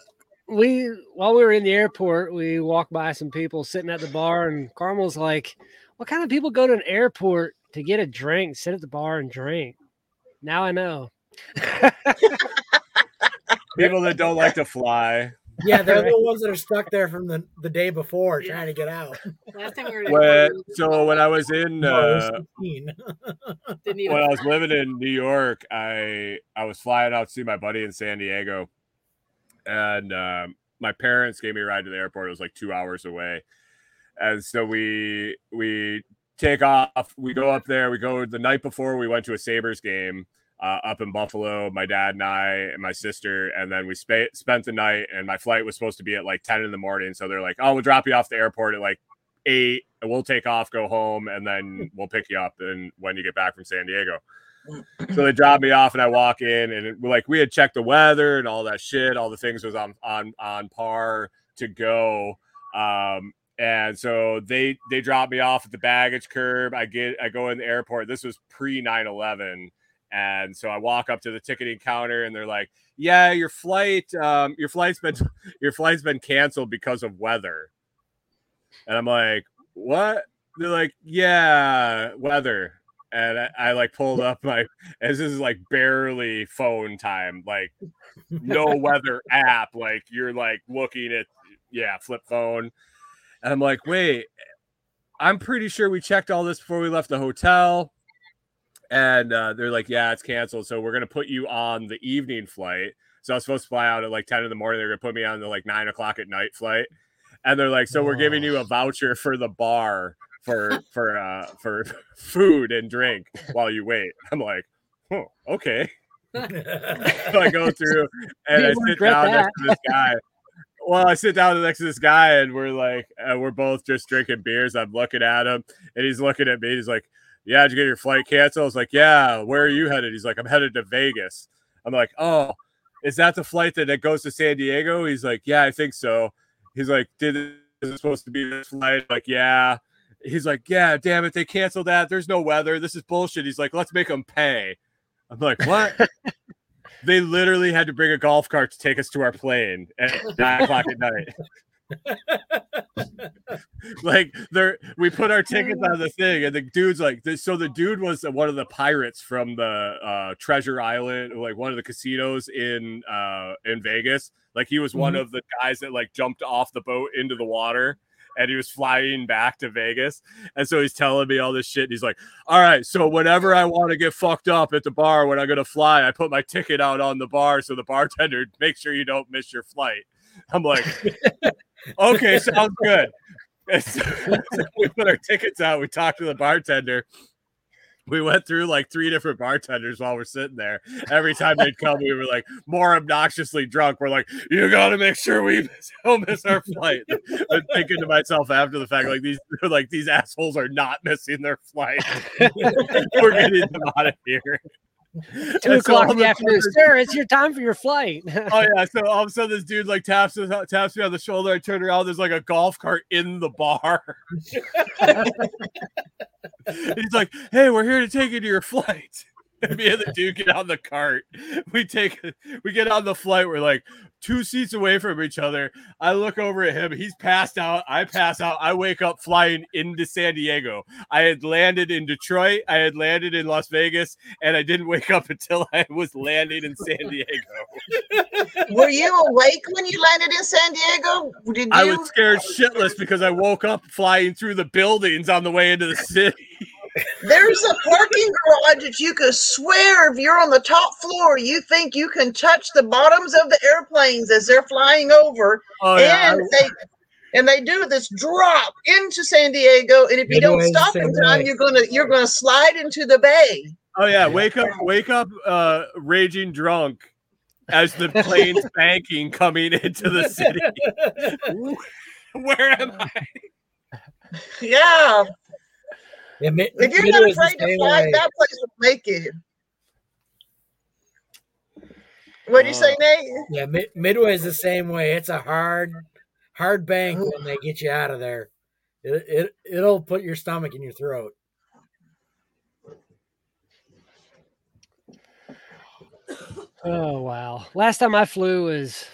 we while we were in the airport, we walked by some people sitting at the bar, and Carmel's like, "What kind of people go to an airport to get a drink, sit at the bar and drink?" Now I know. People that don't like to fly. yeah, they're the ones that are stuck there from the, the day before trying to get out. Last time we were at When, so when I was in No, it was uh, 16. didn't even when I was living in New York, I I was flying out to see my buddy in San Diego, and um, my parents gave me a ride to the airport. It was like two hours away, and so we we take off. We go up there. We go the night before. We went to a Sabres game uh, up in Buffalo. My dad and I and my sister, and then we spa- spent the night. And my flight was supposed to be at like ten in the morning. So they're like, "Oh, we'll drop you off the airport at like eight, and we'll take off, go home, and then we'll pick you up and when you get back from San Diego." so they drop me off and I walk in and it, like we had checked the weather and all that shit, all the things was on on on par to go. Um and so they they drop me off at the baggage curb. I get I go in the airport. This was pre 9/11 and so I walk up to the ticketing counter and they're like, "Yeah, your flight um your flight's been your flight's been canceled because of weather." And I'm like, "What?" They're like, "Yeah, weather." and I, I like pulled up my as this is like barely phone time, like no weather app. Like you're like looking at yeah, flip phone. And I'm like, wait, I'm pretty sure we checked all this before we left the hotel. And uh, they're like, yeah, it's canceled. So we're gonna put you on the evening flight. So I was supposed to fly out at like 10 in the morning. They're gonna put me on the like nine o'clock at night flight. And they're like, so we're giving you a voucher for the bar for for uh for food and drink while you wait. I'm like, oh, okay. So I go through and I sit down that. next to this guy. Well, I sit down next to this guy and we're like, uh, we're both just drinking beers. I'm looking at him and he's looking at me. He's like, Yeah, did you get your flight canceled? I was like, Yeah, where are you headed? He's like, I'm headed to Vegas. I'm like, Oh, is that the flight that, that goes to San Diego? He's like, Yeah, I think so. He's like, Did is it supposed to be this flight? Like, yeah. He's like, Yeah, damn it, they canceled that. There's no weather. This is bullshit. He's like, Let's make them pay. I'm like, What? they literally had to bring a golf cart to take us to our plane at nine o'clock at night. like there we put our tickets on the thing and the dude's like this so the dude was one of the pirates from the uh treasure island like one of the casinos in uh in vegas like he was one Mhm. of the guys that like jumped off the boat into the water and he was flying back to Vegas. And so he's telling me all this shit. And he's like, All right, so whenever I want to get fucked up at the bar when I'm gonna fly, I put my ticket out on the bar so the bartender make sure you don't miss your flight. I'm like, okay, sounds good. So, we put our tickets out. We talked to the bartender. We went through like three different bartenders while we're sitting there. Every time they'd come, we were like more obnoxiously drunk. We're like, "You got to make sure we don't miss our flight." I'm thinking to myself after the fact, like these, like these assholes are not missing their flight. we're getting them out of here. Two o'clock in the afternoon, sir. It's your time for your flight. oh yeah. So all of a sudden, this dude like taps taps me on the shoulder. I turn around. There's like a golf cart in the bar. He's like, "Hey, we're here to take you to your flight." Me and the dude get on the cart. We take, we get on the flight. We're like two seats away from each other. I look over at him. He's passed out. I pass out. I wake up flying into San Diego. I had landed in Detroit. I had landed in Las Vegas, and I didn't wake up until I was landing in San Diego. Were you awake when you landed in San Diego? Did you? I was scared shitless because I woke up flying through the buildings on the way into the city. There's a parking garage that you could swear if you're on the top floor, you think you can touch the bottoms of the airplanes as they're flying over, Oh yeah, and they and they do this drop into San Diego, and if you don't stop in time, you're gonna you're gonna slide into the bay. Oh yeah, wake up, wake up, uh, raging drunk as the plane's banking coming into the city. Where am I? Yeah, Yeah, Mi- if you're not afraid to fly, way. that place will make you. What do you say, uh, Nate? Yeah, Mi- Midway is the same way. It's a hard, hard bank when they get you out of there. It, it it'll put your stomach in your throat. Oh wow! Last time I flew was,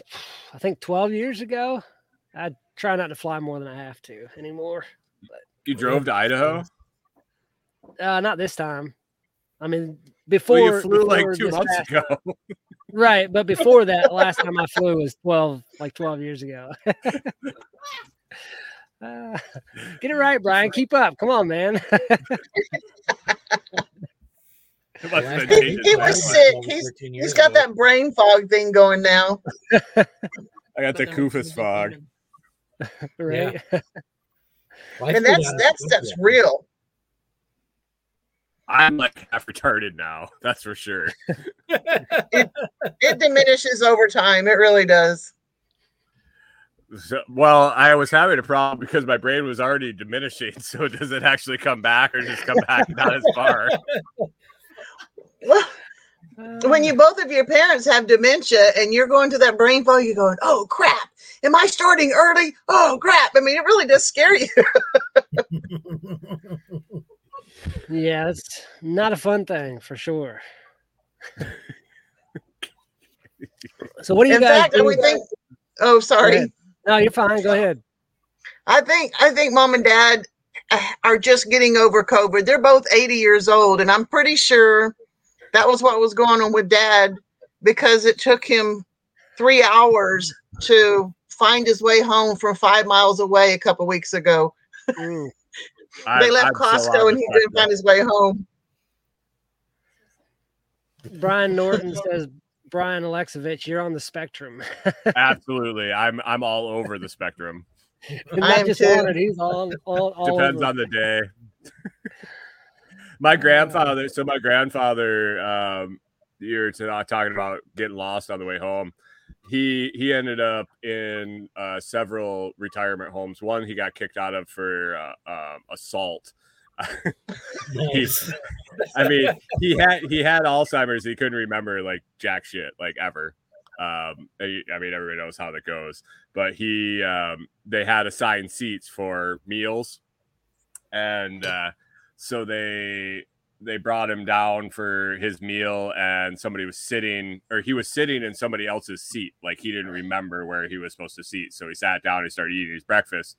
I think, twelve years ago. I try not to fly more than I have to anymore. You drove to Idaho? Uh, not this time. I mean, before Well, you flew like two months past- ago. right? But before that, last time I flew was twelve, like twelve years ago. Uh, get it right, Brian. Keep up. Come on, man. It must have Last been time changes He was sick. Over He's 13 he's years got ago. that brain fog thing going now. I got the But Kufus fog. right? Life And that's on that's quick, that's yeah. real. I'm like half retarded now. That's for sure. It diminishes over time. It really does. So, well, I was having a problem because my brain was already diminishing. So does it actually come back or just come back not as far? Well, when you both of your parents have dementia and you're going to that brain fog, you're going, "Oh crap! Am I starting early? Oh crap!" I mean, it really does scare you. Yeah, it's not a fun thing for sure. so, what do you In guys fact, do? would think. Oh, sorry. No, you're fine. Go ahead. I think I think mom and dad uh, are just getting over COVID. They're both 80 years old, and I'm pretty sure that was what was going on with dad because it took him three hours to find his way home from five miles away a couple weeks ago. Mm. I- they left I'm Costco of and he the couldn't find his way home. Brian Norton says, Brian Aleksivich, you're on the spectrum. Absolutely. I'm I'm all over the spectrum. I am just too. wanted, he's all, all, all Depends over. on the day. my grandfather, so my grandfather, um, you're to- uh, talking about getting lost on the way home. He he ended up in uh, several retirement homes. One he got kicked out of for uh, um, assault. Nice. I mean, he had he had Alzheimer's. He couldn't remember like jack shit, like ever. Um, I I mean, everybody knows how that goes. But he, um, they had assigned seats for meals, and uh, so they they brought him down for his meal and somebody was sitting or he was sitting in somebody else's seat like he didn't remember where he was supposed to sit so he sat down and started eating his breakfast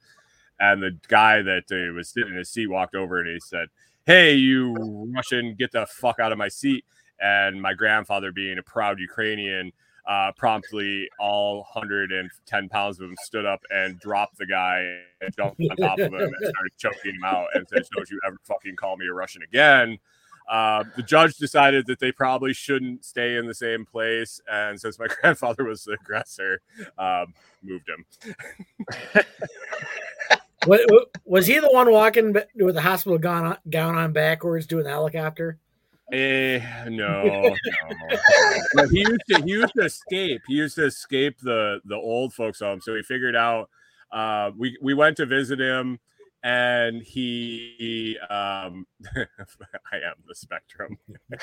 and the guy that uh, was sitting in his seat walked over and he said hey you russian get the fuck out of my seat. And my grandfather being a proud ukrainian uh, promptly all 110 pounds of him stood up and dropped the guy and jumped on top of him and started choking him out and said, Don't you ever fucking call me a Russian again. Uh, the judge decided that they probably shouldn't stay in the same place. And since my grandfather was the aggressor, um, moved him. Was he the one walking with the hospital gown on backwards doing the helicopter? Eh, no, no. he used to he used to escape. He used to escape the the old folks home. So he figured out. Uh, we we went to visit him, and he, he um, I am the spectrum.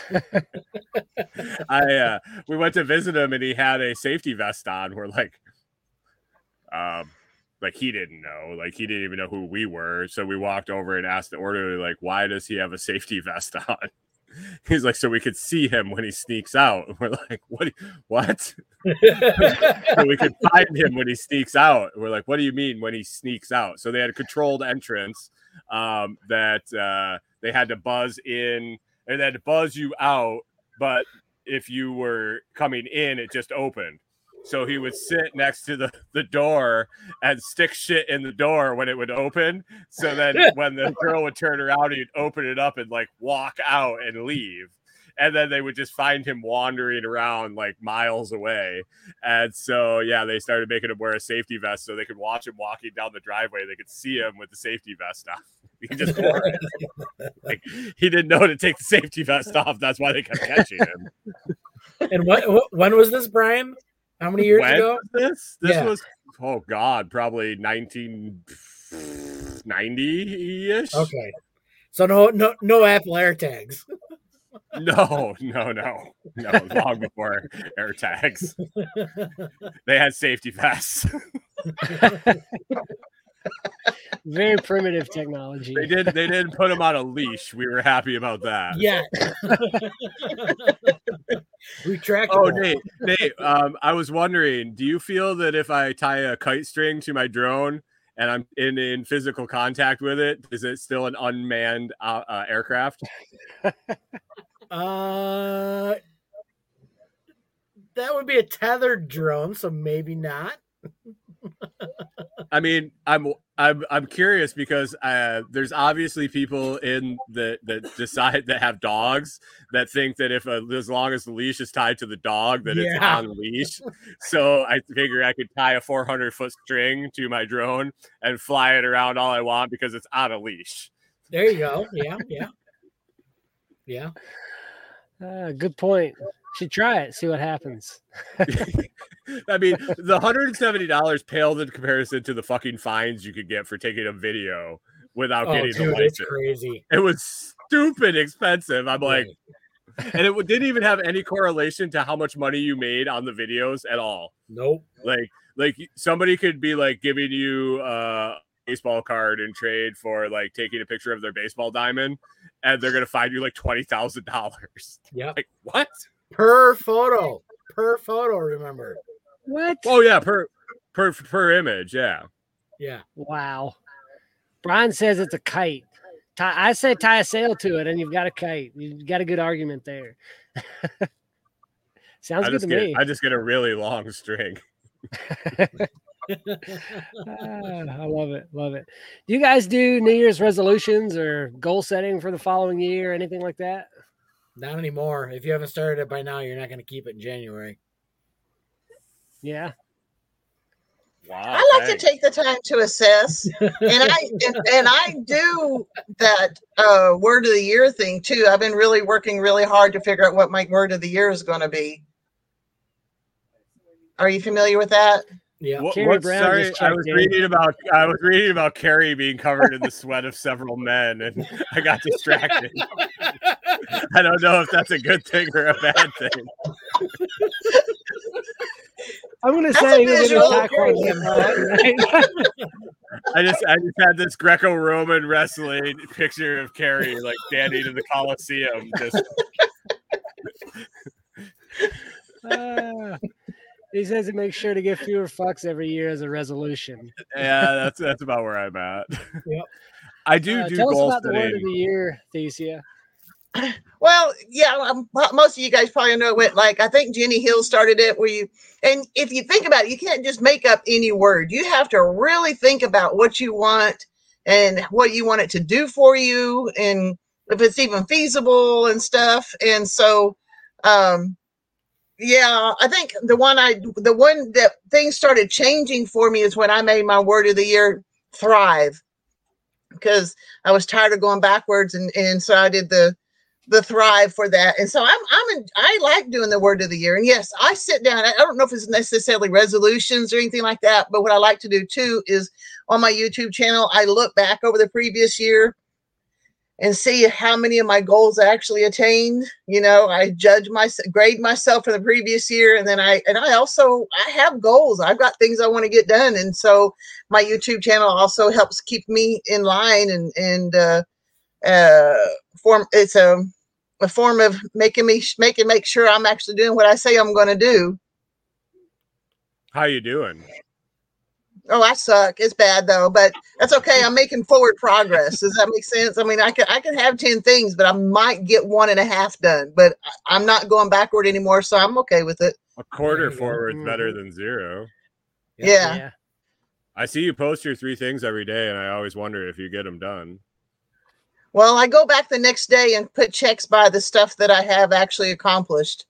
I uh, we went to visit him, and he had a safety vest on. We're like, um, like he didn't know, like he didn't even know who we were. So we walked over and asked the orderly, like, why does he have a safety vest on? He's like, so we could see him when he sneaks out. And we're like, what? What? so we could find him when he sneaks out. And we're like, what do you mean when he sneaks out? So they had a controlled entrance um, that uh, they had to buzz in and they had to buzz you out. But if you were coming in, it just opened. So he would sit next to the, the door and stick shit in the door when it would open. So then when the girl would turn around, he'd open it up and like walk out and leave. And then they would just find him wandering around like miles away. And so, yeah, they started making him wear a safety vest so they could watch him walking down the driveway. They could see him with the safety vest on. He just wore it. like he didn't know to take the safety vest off. That's why they kept catching him. And what, when was this, Brian? How many years when ago? this this Yeah. was oh god, probably 1990 ish. Okay. So no no no Apple Air tags. No, no, no, no. was Long before air tags, they had safety vests. Very primitive technology. They did. They didn't put them on a leash. We were happy about that. Yeah. Retractable. Oh, Nate, Nate. Um, I was wondering, do you feel that if I tie a kite string to my drone and I'm in in physical contact with it, is it still an unmanned uh, uh, aircraft? Uh, that would be a tethered drone, so maybe not. I mean, I'm I'm I'm curious because uh, there's obviously people in the that decide that have dogs that think that if a, as long as the leash is tied to the dog that it's Yeah. on leash. So I figure I could tie a 400 foot string to my drone and fly it around all I want because it's on a leash. There you go. Yeah, yeah, yeah. Ah, good point. Should try it. See what happens. I mean, the $170 paled in comparison to the fucking fines you could get for taking a video without Oh, getting the dude, license. it's crazy. It was stupid expensive. I'm like, and it didn't even have any correlation to how much money you made on the videos at all. nope. Like, like somebody could be like giving you a baseball card in trade for like taking a picture of their baseball diamond, and they're gonna find you like twenty thousand dollars. Yeah. Like what? Per photo. Per photo. Remember. What? Oh yeah, per per per image. Yeah. Yeah. Wow. Brian says it's a kite. Tie, I say tie a sail to it, and you've got a kite. You've got a good argument there. Sounds I good just to get me. I just get a really long string. Ah, I love it. Love it. Do you guys do New Year's resolutions or goal setting for the following year, or anything like that? Not anymore. If you haven't started it by now, you're not going to keep it in January. Yeah. Wow. I like thanks. to take the time to assess, and I and, and I do that uh, word of the year thing too. I've been really working really hard to figure out what my word of the year is going to be. Are you familiar with that? Yeah. What, Kerry what- Brown sorry, just I was in. reading about I was reading about Kerry being covered in the sweat of several men, and I got distracted. I don't know if that's a good thing or a bad thing. I'm gonna That's say a he was in visual. the. I just I just had this Greco-Roman wrestling picture of Kerry like standing in the Coliseum. Just Uh, he says to make sure to get fewer fucks every year as a resolution. yeah, that's that's about where I'm at. Yep. I do Uh, do tell us goal about the word of the year, Thecia. Well, yeah, um, mo- most of you guys probably know it. Like, I think Jenny Hill started it where you, and if you think about it, you can't just make up any word. You have to really think about what you want and what you want it to do for you, and if it's even feasible and stuff. And so, um, yeah, I think the one I, the one that things started changing for me is when I made my word of the year thrive because I was tired of going backwards, and and so I did the the thrive for that. And so I'm I'm in, I like doing the word of the year. And yes, I sit down. I I don't know if it's necessarily resolutions or anything like that, but what I like to do too is on my YouTube channel, I look back over the previous year and see how many of my goals I actually attained. You know, I judge my grade myself for the previous year, and then I and I also I have goals. I've got things I want to get done, and so my YouTube channel also helps keep me in line and and uh, uh, form. It's a a form of making me making make sure I'm actually doing what I say I'm going to do. How you doing? Oh, I suck. It's bad though, but that's okay. I'm making forward progress. Does that make sense? I mean, I can I can have ten things, but I might get one and a half done. But I- I'm not going backward anymore, so I'm okay with it. A quarter There you go. forward's better Mhm. than zero. Yeah. I see you post your three things every day, and I always wonder if you get them done. Well, I go back the next day and put checks by the stuff that I have actually accomplished.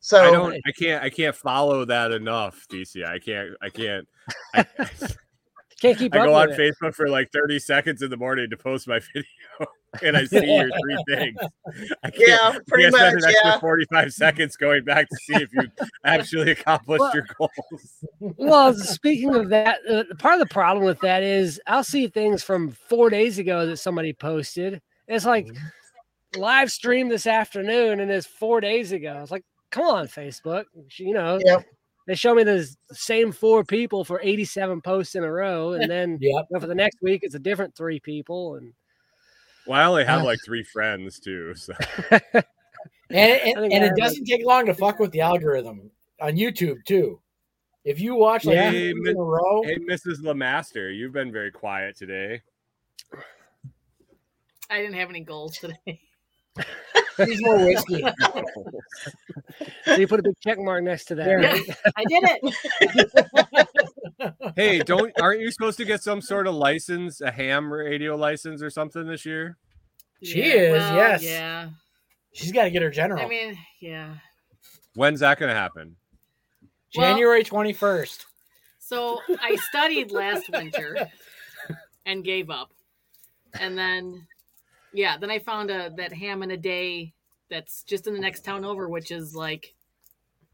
So I don't. I can't. I can't follow that enough, DC. I can't. I can't. I, Can't keep it. I go on with it. Facebook for like 30 seconds in the morning to post my video, and I see your three things. I can't, yeah, pretty you can't much. spend an extra Yeah. 45 seconds going back to see if you actually accomplished Well- your goals. Well, speaking of that, uh, part of the problem with that is I'll see things from four days ago that somebody posted. It's like Mm-hmm. live stream this afternoon, and it's four days ago. It's like, come on, Facebook. You know, Yep. they show me the same four people for 87 posts in a row, and then Yep. you know, for the next week, it's a different three people. And Well, I only have Ah. like three friends too. So And, and, and it doesn't take long to fuck with the algorithm on YouTube too. If you watch like Yeah. two in a row, hey, Mrs. Lamaster, you've been very quiet today. I didn't have any goals today. he's more whiskey. so you put a big check mark next to that. There. right? I did it. Hey, don't aren't you supposed to get some sort of license, a ham radio license or something this year? She is, yes. Yeah. She's got to get her general. I mean, yeah. When's that going to happen? well- January twenty first. So I studied last winter and gave up. And then yeah, then I found a that ham in a day that's just in the next town over, which is like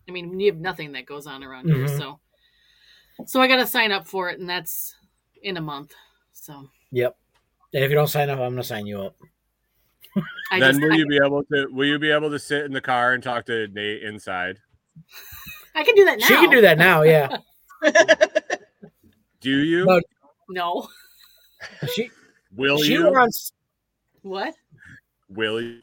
I mean, you have nothing that goes on around here, Mhm. so so I gotta sign up for it and that's in a month. So Yep. If you don't sign up, I'm gonna sign you up. I then just will I, you be able to will you be able to sit in the car and talk to Nate inside? I can do that now. She can do that now. Yeah. Do you? No. No. She will she you? wants. What? Willie.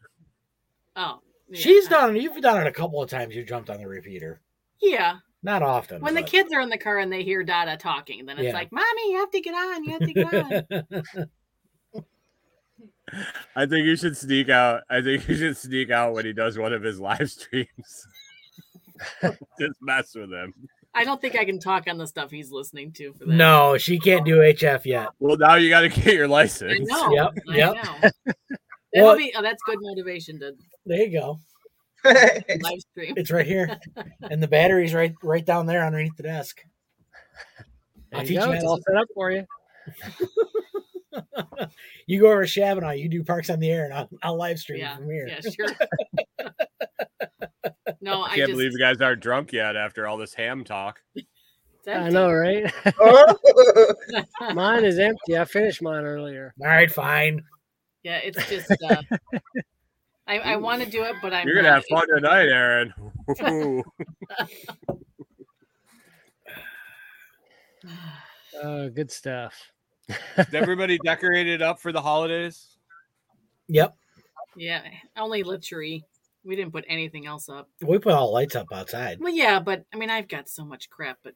Oh. yeah. She's done. You've done it a couple of times. You jumped on the repeater. Yeah. Not often. When the kids are in the car and they hear Dada talking, then it's Yeah. like, Mommy, you have to get on, you have to get on. I think you should sneak out. I think you should sneak out when he does one of his live streams. Just mess with him. I don't think I can talk on the stuff he's listening to for that. no, she can't do HF yet. Well, now you got to get your license. I license. know. Yep, I yep. know. Well- be oh, that's good motivation to There you go. live stream. It's right here, and the battery's right right down there underneath the desk. There I'll you teach go. you It's how all to- set up for you. You go over to Shabbona, you do Parks on the Air, and I'll, I'll live stream Yeah, from here. yeah, sure. No, I I, can't just believe you guys aren't drunk yet after all this ham talk. I know, right? Mine is empty. I finished mine earlier. All right, fine. yeah, it's just uh, I, I want to do it, but I'm You're gonna have fun tonight, Erin. Ooh. Oh, good stuff. Is everybody decorated up for the holidays? Yep. Yeah, only the tree. We didn't put anything else up. We put all the lights up outside. Well, yeah, but I mean, I've got so much crap, but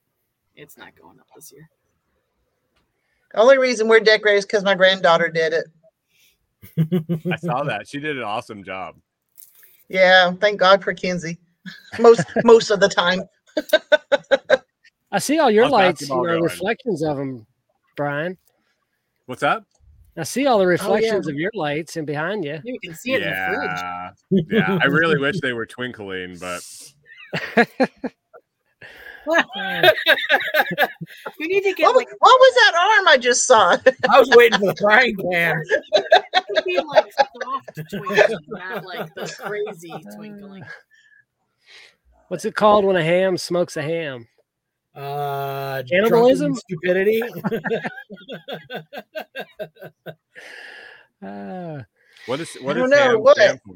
it's not going up this year. The only reason we're decorated is because my granddaughter did it. I saw that. She did an awesome job. Yeah, thank God for Kinsey. Most most of the time. I see all your How's lights, you basketball know, reflections of them, Brian. What's up? I see all the reflections yeah. of your lights and behind you. You can see it in the fridge. Yeah. yeah. I really wish they were twinkling, but You need to get What was, like what was that arm I just saw? I was waiting for the frying pan. it could be like soft twinkling, not like the crazy twinkling. What's it called when a ham smokes a ham? Uh, Cannibalism? Stupidity. Uh, what is what I don't know, what? stand for?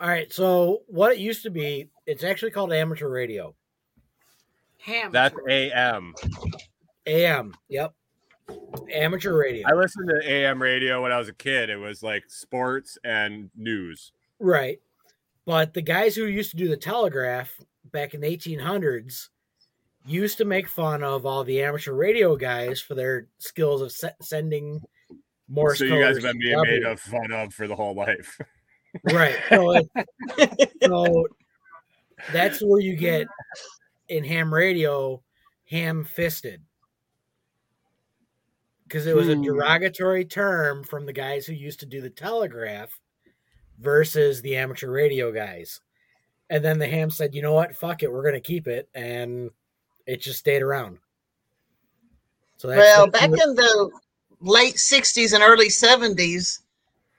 All right. So what it used to be, it's actually called amateur radio. Ham. That's AM. AM. Yep. Amateur radio. I listened to AM radio when I was a kid. It was like sports and news. Right. But the guys who used to do the telegraph back in the 1800s used to make fun of all the amateur radio guys for their skills of se- sending Morse so you guys have been being W. made of fun of for the whole life. Right. So, it- so that's where you get in ham radio ham fisted. Because it was a Hmm. derogatory term from the guys who used to do the telegraph versus the amateur radio guys. And then the ham said, you know what? Fuck it. We're going to keep it. And it just stayed around. So that's well, back in the late '60s and early '70s,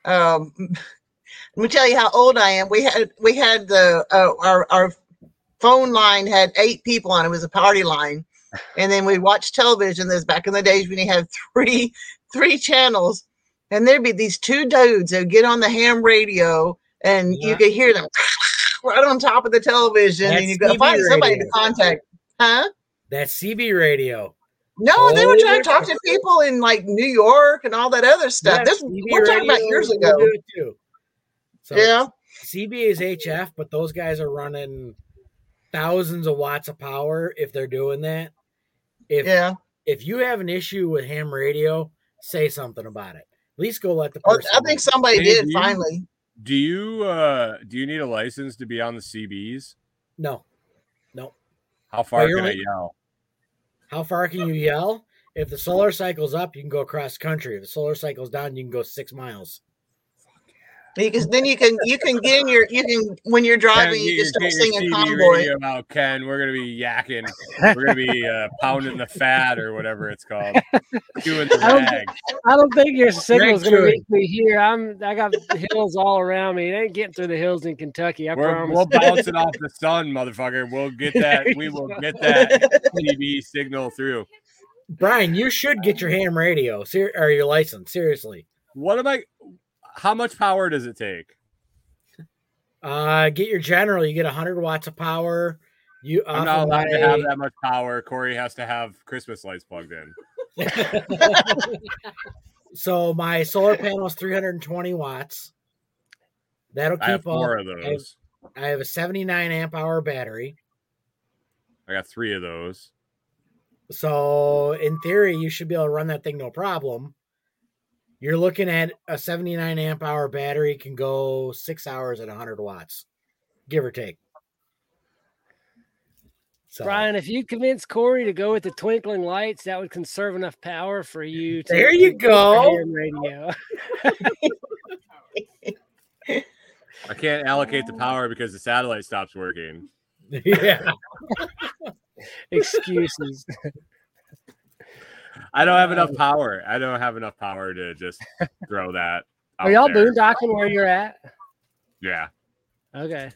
um, let me tell you how old I am. We had we had the uh, our our phone line had eight people on it. It was a party line, and then we watched television. This back in the days when you had three three channels, and there'd be these two dudes that would get on the ham radio, and you could hear them right on top of the television, That's and you go find somebody to contact, huh? that's CB radio. No, they were Oh, trying to talk to people in like New York and all that other stuff. Yeah, this CB we're talking about years ago. do it too. So yeah, CB is HF, but those guys are running thousands of watts of power if they're doing that. If yeah. if you have an issue with ham radio, say something about it. At least go let the Oh, person. I think somebody Hey, did do you- finally. Do you uh do you need a license to be on the CBs? no, no. How far you're can I only- yell? How far can you yell? If the solar cycle's up, you can go across country. If the solar cycle's down, you can go six miles. You can, then you can you can get in your you can when you're driving Ken, you get can start get your singing CB convoy. radio out, Ken. We're gonna be yakking. We're gonna be uh, pounding the fat or whatever it's called. Doing the I don't- rag. I don't think your signal's going to Greg reach me here. I'm. I got hills all around me. It ain't getting through the hills in Kentucky. I We're, promise. we'll bounce it off the sun, motherfucker. We'll get that. We will go. get that TV signal through. Brian, you should get your ham radio ser- or your license. Seriously, What am I? How much power does it take? uh, get your general. You get hundred watts of power. You I'm not allowed to have that much power. Corey has to have Christmas lights plugged in. so my solar panel is 320 watts. That'll I have keep up. four of I have, those. I have a 79 amp hour battery. I got three of those. So in theory, you should be able to run that thing no problem. You're looking at a 79 amp hour battery can go six hours at 100 watts, give or take. So Brian, if you convince Corey to go with the twinkling lights, that would conserve enough power for you. to There you go. Radio. I can't allocate the power because the satellite stops working. yeah, Excuses. I don't have enough power. I don't have enough power to just throw that. Are y'all there. boondocking where you're at? Yeah, Okay.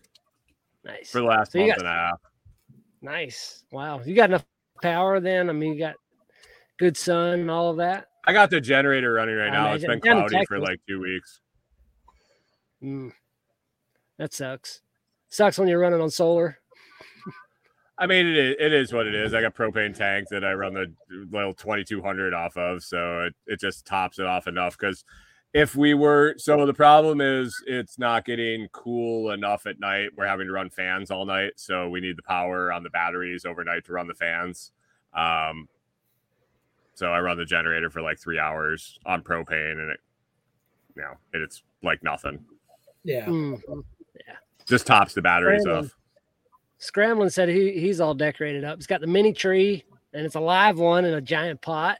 Nice. for the last So month got- and a half. Nice. Wow. You got enough power then? I mean, you got good sun and all of that. I got the generator running right I now. It's been imagine. Down in cloudy for like two weeks. Mm. That sucks. Sucks when you're running on solar. I mean, it is, it is what it is. I got propane tank that I run the little 2200 off of, so it, it just tops it off enough. Because if we were, so the problem is it's not getting cool enough at night. We're having to run fans all night, so we need the power on the batteries overnight to run the fans. Um, so I run the generator for like three hours on propane, and it, you know, it's like nothing. Yeah. Mhm. Just tops the batteries Brandon. off. Scramblin said he, he's all decorated up. He's got the mini tree, and it's a live one in a giant pot.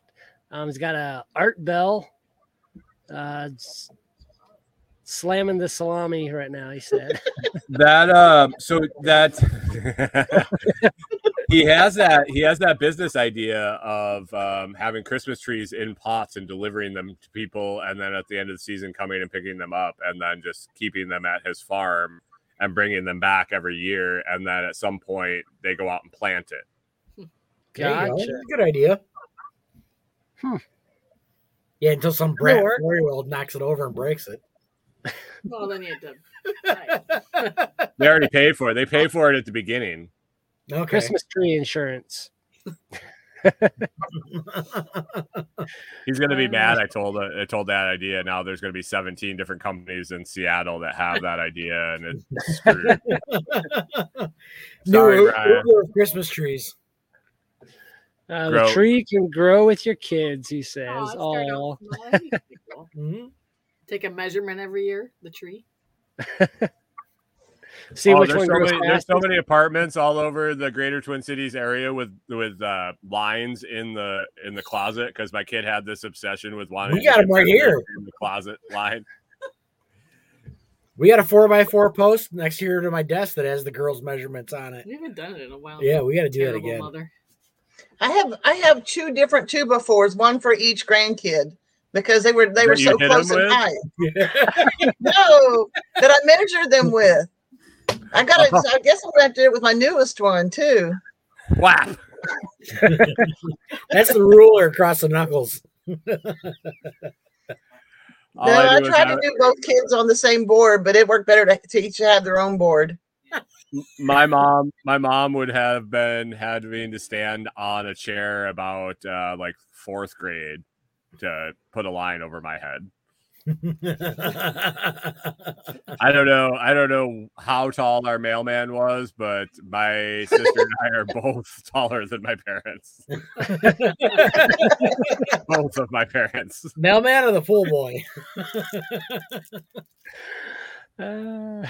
Um, he's got a art bell. Uh, slamming the salami right now. He said. that um so that he has that he has that business idea of um, having christmas trees in pots and delivering them to people and then at the end of the season coming and picking them up and then just keeping them at his farm and bringing them back every year and then at some point they go out and plant it There you go. Gotcha. Good idea. Hmm. Yeah, until some brat work. four year old knocks it over and breaks it. Well, then you have to. Right. they already paid for it they pay for it at the beginning Okay. Christmas tree insurance. he's going to be Uh, mad i told i told that idea now there's going to be 17 different companies in seattle that have that idea and it's screwed New Sorry, Uber Brian. of Christmas trees. Uh, Grow. the tree can grow with your kids, he says. Oh, that's fair. Oh, Well, that'd be pretty cool. Mhm. Take a measurement every year, the tree. see Oh, which there's one so grows many, there's so many apartments all over the greater twin cities area with with uh lines in the in the closet because my kid had this obsession with wanting We got to 'em get right here. in the closet line We got a four by four post next here to my desk that has the girls' measurements on it. We haven't done it in a while. Yeah, we got to do it again. mother. I have I have two different two by fours, one for each grandkid because they were they That were so close them in with? height. No, that I measured them with. I got to I guess I'm gonna have to do it with my newest one too. Wow. That's the ruler across the knuckles. All no, I, do is tried have- to do both kids on the same board, but it worked better to, to each have their own board. my mom my mom would have been having to stand on a chair about uh like fourth grade to put a line over my head i don't know. I don't know how tall our mailman was but my sister and i are both taller than my parents. Both of my parents. Mailman or the pool boy? Uh,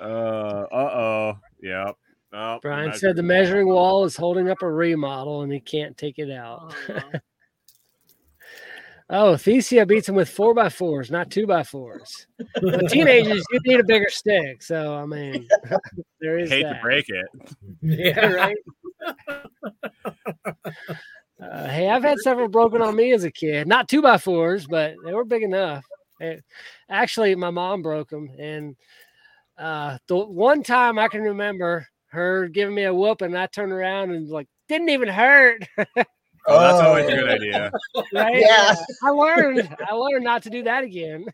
uh uh-oh. Yep. Oh, Brian said the measuring wall is holding up a remodel and he can't take it out. Oh, no. Thecia beats him with four by fours, not two by fours. But teenagers, you need a bigger stick. So I mean, there is hate to break it yeah, right? Uh, hey, I've had several broken on me as a kid. Not two by fours, but they were big enough. Eh, actually, my mom broke them, and uh, the one time I can remember her giving me a whoop, and I turned around and like didn't even hurt. oh that's always a good oh. idea Right? Yeah. I learned. I learned not to do that again.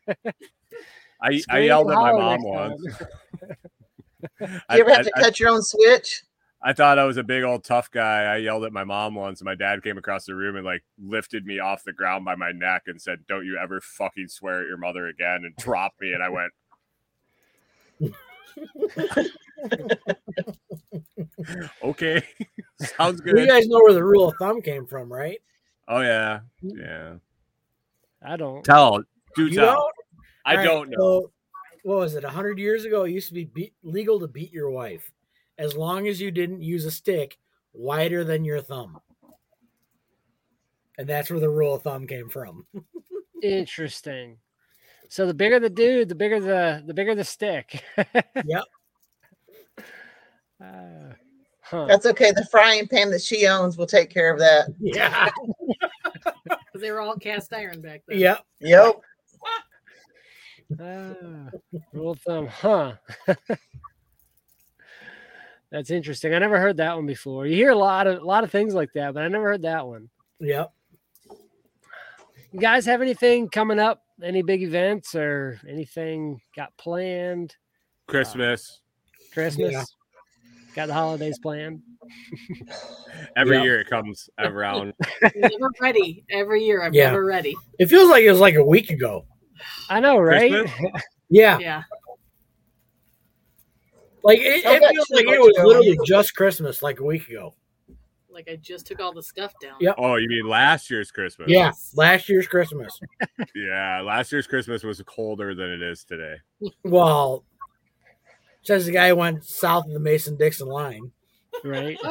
I, I yelled at my mom next once. You ever I, have to I- cut your own switch? I thought I was a big old tough guy. I yelled at my mom once, and my dad came across the room and like lifted me off the ground by my neck and said, "Don't you ever fucking swear at your mother again!" and dropped me. And I went, "Okay, sounds good. you guys know where the rule of thumb came from, right? Oh yeah, yeah. I don't. Tell, do You tell. don't? I All right, don't know. so, what was it? hundred years ago, it used to be beat, legal to beat your wife as long as you didn't use a stick wider than your thumb. And that's where the rule of thumb came from. Interesting. So the bigger the dude, the bigger the the bigger the stick. Yep. Uh, huh. That's okay. The frying pan that she owns will take care of that. Yeah. 'Cause they were all cast iron back then. Yep. Yep. Ah, rule of thumb, huh? That's interesting. I never heard that one before. You hear a lot of a lot of things like that, but I never heard that one. Yep. You guys have anything coming up? Any big events or anything got planned? Christmas. Uh, Christmas? Yeah. Got the holidays planned. Every Yeah. year it comes around. never ready. Every year I'm Yeah. never ready. It feels like it was like a week ago. I know, right? Yeah, Yeah. like it, it feels like it was literally just Christmas, like a week ago. Like I just took all the stuff down. Yep. Oh, you mean last year's Christmas? Yeah, last year's Christmas. Yeah, last year's Christmas was colder than it is today. Well, says the guy who went south of the Mason Dixon line. right.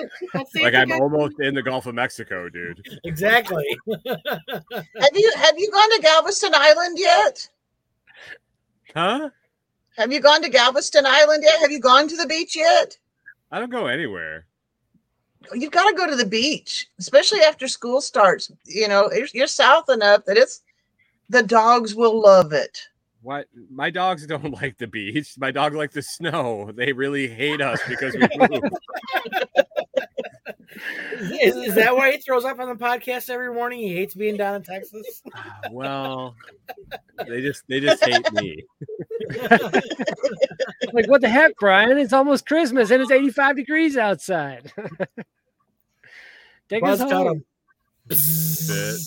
Like I I'm almost in the Gulf of Mexico, dude. Exactly. Have you have you gone to Galveston Island yet? Huh? Have you gone to Galveston Island yet? Have you gone to the beach yet? I don't go anywhere. You've got to go to the beach, especially after school starts. You know, you're, you're south enough that it's the dogs will love it. What? My dogs don't like the beach. My dogs like the snow. They really hate us because we move. is, is that why he throws up on the podcast every morning? He hates being down in Texas. well, they just they just hate me. Like, what the heck, Brian? It's almost Christmas and it's 85 degrees outside. Take us Buzz cut home. him.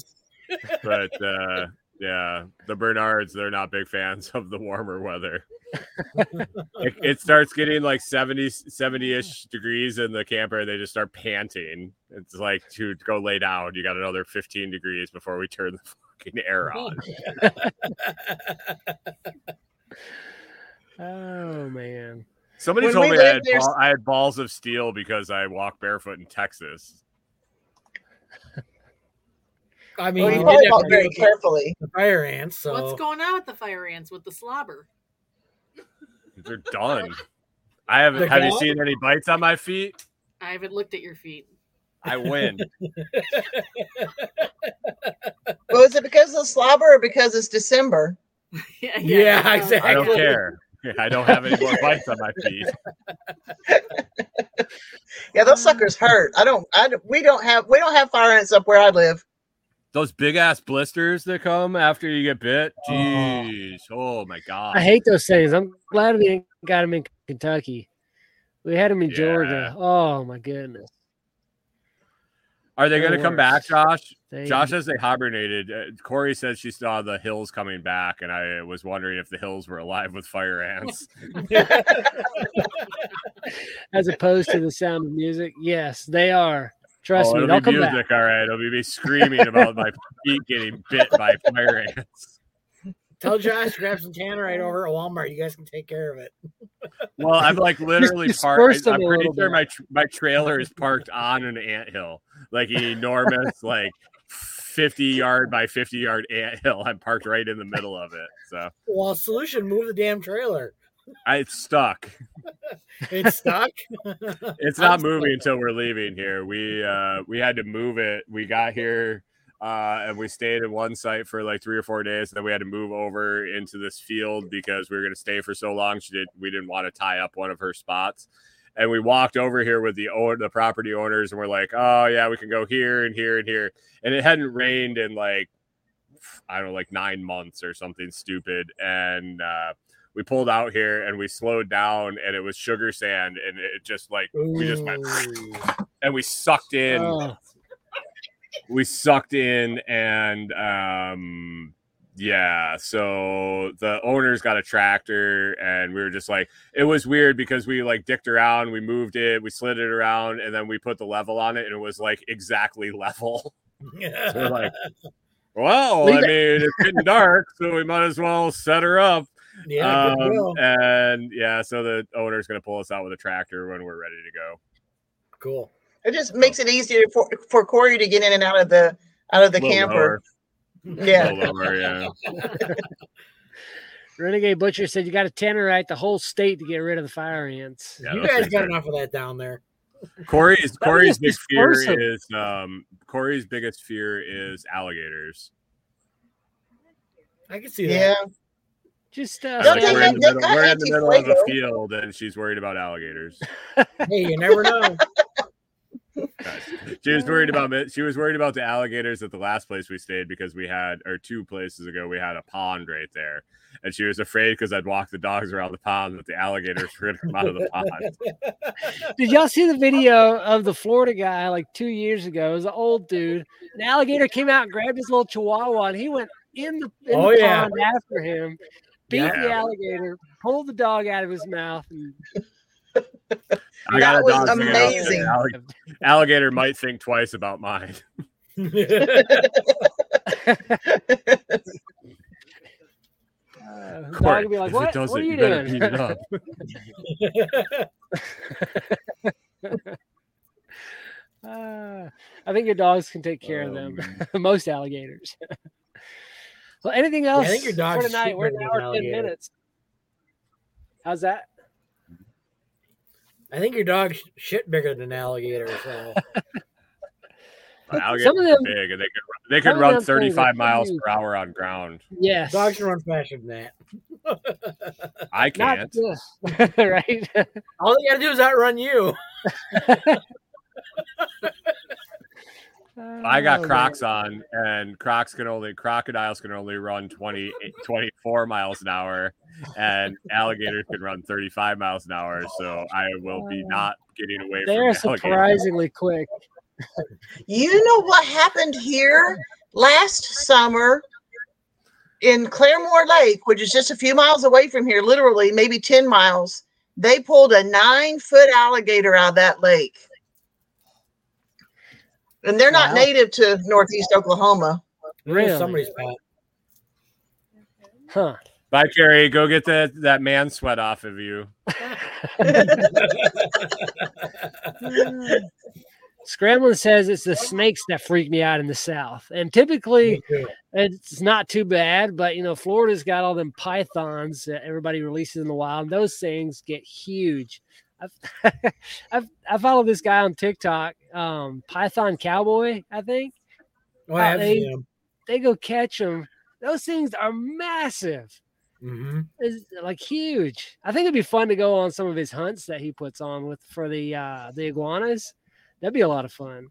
But uh yeah, the Bernards, they're not big fans of the warmer weather. it, it starts getting like 70 70-ish degrees in the camper and they just start panting. It's like to go lay down, you got another 15 degrees before we turn the fucking air on. Oh man. Somebody When told me I had, ball, I had balls of steel because I walk barefoot in Texas. I mean, Well, you you did probably have walk to very carefully. the fire ants. So What's going on with the fire ants with the slobber? They're done. I haven't They're have you seen any bites on my feet? I haven't looked at your feet. I win. Well, is it because of the slobber or because it's December? yeah, Yeah, I exactly. I don't care. I don't have any more bites on my feet. Yeah, those suckers hurt. I don't. I we don't have we don't have fire ants up where I live. Those big ass blisters that come after you get bit. Oh. Jeez. Oh my god. I hate those things. I'm glad we ain't got them in Kentucky. We had them in Yeah. Georgia. Oh my goodness. Are they going to come back. Josh? They, Josh says they hibernated. Uh, Corey says she saw the hills coming back, and I was wondering if the hills were alive with fire ants. as opposed to the sound of music. Yes, they are. Trust oh, me, it'll they'll be come music, back. all right. It'll be me screaming about my feet getting bit by fire ants. Tell Josh to grab some tannerite over at Walmart. You guys can take care of it. Well, I'm like literally parked. I'm pretty sure bit. my tr- my trailer is parked on an anthill, like an enormous, like 50 yard by 50 yard anthill. I'm parked right in the middle of it, so Well, solution: move the damn trailer. I, it's stuck. It's stuck. It's not moving until we're leaving here. We uh we had to move it. We got here uh and we stayed at one site for like three or four days. And then we had to move over into this field because we were gonna stay for so long. She did we didn't want to tie up one of her spots. And we walked over here with the owner, the property owners, and we're like, oh yeah, we can go here and here and here. And it hadn't rained in like I don't know, like nine months or something stupid. And uh we pulled out here and we slowed down and it was sugar sand and it just like we just went and we sucked in. Oh, we sucked in and um yeah so the owners got a tractor and we were just like it was weird because we like dicked around we moved it we slid it around and then we put the level on it and it was like exactly level. So we're like well Leave i it. mean it's getting dark so we might as well set her up yeah, um, and yeah so the owner's gonna pull us out with a tractor when we're ready to go cool. It just makes it easier for for Corey to get in and out of the out of the camper. lower, Yeah. lower, yeah Renegade Butcher said you got to tannerite the whole state to get rid of the fire ants. Yeah, you guys got are- enough of that down there. Corey's Corey's big just fear is um Corey's biggest fear is alligators. I can see that. Yeah. Just uh, Like, we're in the middle, got we're in the middle of a field and she's worried about alligators. Hey, you never know. she was worried about it. She was worried about the alligators at the last place we stayed because we had, or two places ago, we had a pond right there, and she was afraid because I'd walk the dogs around the pond that the alligators would come out of the pond. Did y'all see the video of the Florida guy like two years ago? It was an old dude. An alligator came out and grabbed his little chihuahua, and he went in the, in Oh, the yeah. pond after him, beat Yeah. the alligator, pulled the dog out of his mouth, and I got That a was dog figured amazing. the allig- Alligator might think twice about mine. uh, the dog Court, be like, "What? what are you better doing?" beat it up. Uh, I think your dogs can take care of them. Um, Most alligators. Well, anything I else think your for tonight? We're an cheaper hour ten minutes. How's that? I think your dog's shit bigger than an alligator. So Alligators Some of are them- big, and they could they could run them things are 35 miles huge. per hour on ground. Yes. dogs can run faster than that. I can't. right? All they gotta do is outrun you. I got Oh, Crocs on, and Crocs can only crocodiles can only run 20, 24 miles an hour, and alligators can run 35 miles an hour. So I will be not getting away They from are the alligator. surprisingly quick. You know what happened here last summer in Claremore Lake, which is just a few miles away from here, literally maybe 10 miles. They pulled a nine foot alligator out of that lake. And they're not Wow. native to Northeast Oklahoma. Really? Somebody's pet. Huh. Bye, Kerry. Go get that that man sweat off of you. Scramblin says it's the snakes that freak me out in the South. And typically it's not too bad, but you know, Florida's got all them pythons that everybody releases in the wild. And those things get huge. I've, I've I follow this guy on TikTok, um, Python Cowboy, I think. Oh, I have they- seen them. They go catch them. Those things are massive. hmm It's like huge. I think it'd be fun to go on some of his hunts that he puts on with for the uh the iguanas. That'd be a lot of fun.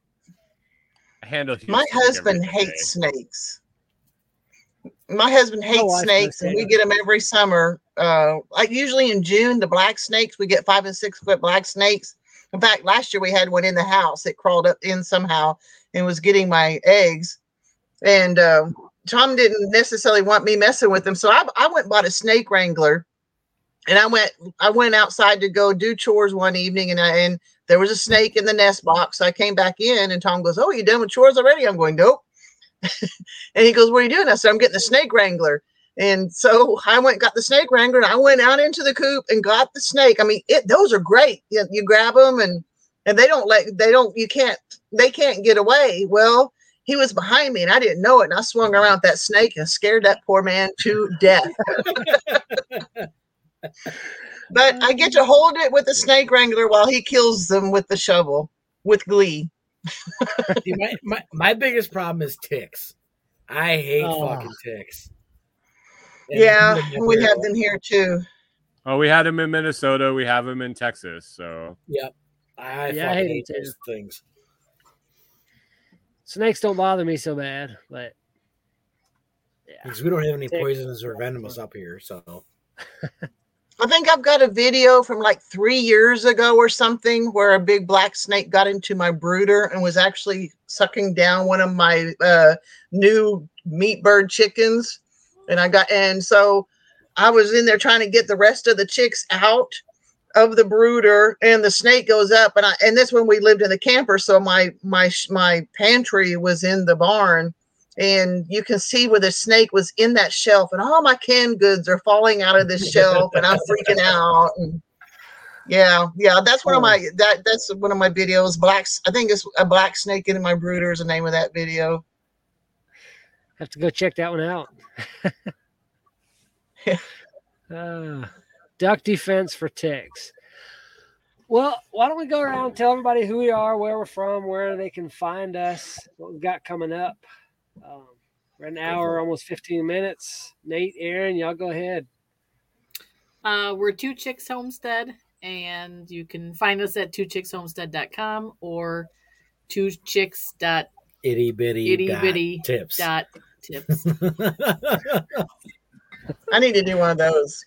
I handle My Houston every husband day. hates snakes. My husband hates snakes, and we get them every summer. Uh, like usually in June, the black snakes we get five and six foot black snakes. In fact, last year we had one in the house. It crawled up in somehow and was getting my eggs. And um, Tom didn't necessarily want me messing with them, so I, I went bought a snake wrangler. And I went I went outside to go do chores one evening, and I and there was a snake in the nest box. I came back in, and Tom goes, "Oh, you done with chores already?" I'm going, "Nope." and he goes, "What are you doing?" I said, "I'm getting the snake wrangler." And so I went and got the snake wrangler, and I went out into the coop and got the snake. I mean, it those are great. You, you grab them, and and they don't let they don't you can't they can't get away. Well, he was behind me, and I didn't know it, and I swung around with that snake and scared that poor man to death. but I get to hold it with the snake wrangler while he kills them with the shovel with glee. See, my, my, my biggest problem is ticks. I hate Oh. fucking ticks. And Yeah, we if have them here too. Oh, we had them in Minnesota. We have them in Texas. So Yep. I Yeah, I fucking hate hate it too. those things. Snakes don't bother me so bad, but yeah. Because we don't have any Tick. poisonous or venomous up here. So I think I've got a video from like three years ago or something where a big black snake got into my brooder and was actually sucking down one of my uh, new meat bird chickens. And I got, and so I was in there trying to get the rest of the chicks out of the brooder and the snake goes up and I, and this when we lived in the camper. So my, my, my pantry was in the barn and you can see where the snake was in that shelf and all my canned goods are falling out of this shelf and i'm freaking out and yeah yeah that's one of my that that's one of my videos blacks i think it's a black snake in my brooder is the name of that video have to go check that one out. uh, duck defense for ticks. Well, why don't we go around and tell everybody who we are, where we're from, where they can find us, what we've got coming up. Um, we're an hour, almost 15 minutes. Nate, Erin, y'all go ahead. Uh, we're Two Chicks Homestead, and you can find us at twochickshomestead.com or two chicks dot Itty bitty itty bitty tips. dot tips. I need to do one of those.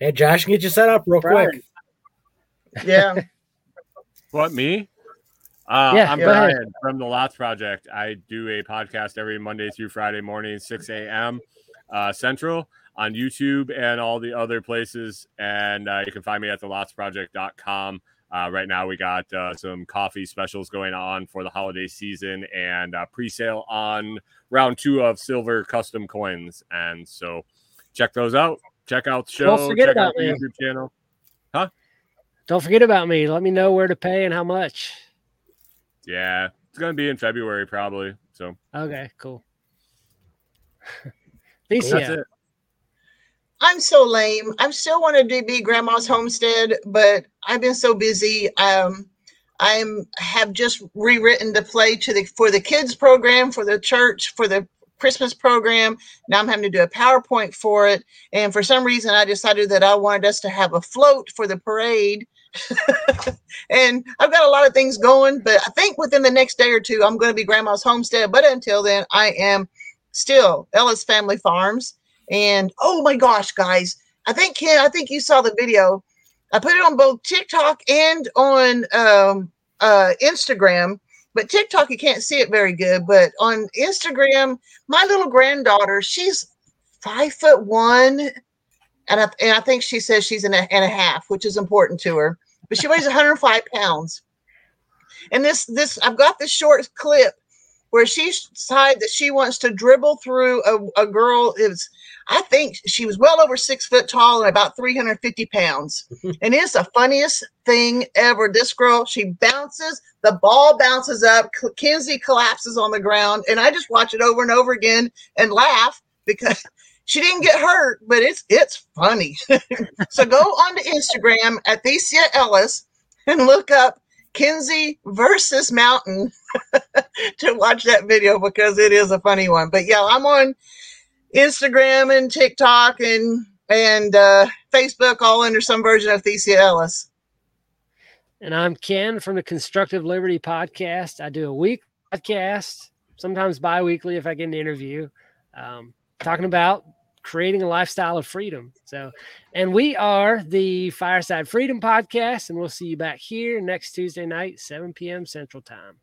hey, Josh, get you set up real Brian. quick. Yeah. What me? Uh, Yeah, I'm go ahead. Brian from the Lots Project. I do a podcast every Monday through Friday morning, 6 a.m. Uh, Central on YouTube and all the other places. And uh, you can find me at thelotsproject.com. Uh, right now, we got uh, some coffee specials going on for the holiday season and uh, pre sale on round two of silver custom coins. And so check those out. Check out the show. Don't forget check about out the me. YouTube channel. Don't forget about me. Let me know where to pay and how much. Yeah, it's going to be in February probably. So Okay, cool. that's it. I'm so lame. I still wanted to be grandma's homestead, but I've been so busy. Um, I'm have just rewritten the play to the for the kids program for the church for the Christmas program. Now I'm having to do a PowerPoint for it, and for some reason I decided that I wanted us to have a float for the parade. and I've got a lot of things going, but I think within the next day or two I'm going to be grandma's homestead. But until then, I am still Ellis Family Farms. And oh my gosh, guys, I think Ken, I think you saw the video. I put it on both TikTok and on um, uh, Instagram. But TikTok, you can't see it very good. But on Instagram, my little granddaughter, she's five foot one, and I, and I think she says she's an and a half, which is important to her. But she weighs 105 pounds. And this this I've got this short clip where she decided that she wants to dribble through a, a girl. It was I think she was well over six foot tall and about 350 pounds. and it's the funniest thing ever. This girl, she bounces, the ball bounces up, Kinsey collapses on the ground, and I just watch it over and over again and laugh because she didn't get hurt, but it's it's funny. so go on to Instagram at Thecia Ellis and look up Kinsey versus Mountain to watch that video because it is a funny one. But yeah, I'm on Instagram and TikTok and and uh, Facebook, all under some version of Thecia Ellis. and I'm Ken from the Constructive Liberty podcast. I do a week podcast, sometimes bi-weekly if I get an interview, um, talking about creating a lifestyle of freedom. So, and we are the Fireside Freedom podcast, and we'll see you back here next Tuesday night, 7 p.m. Central Time.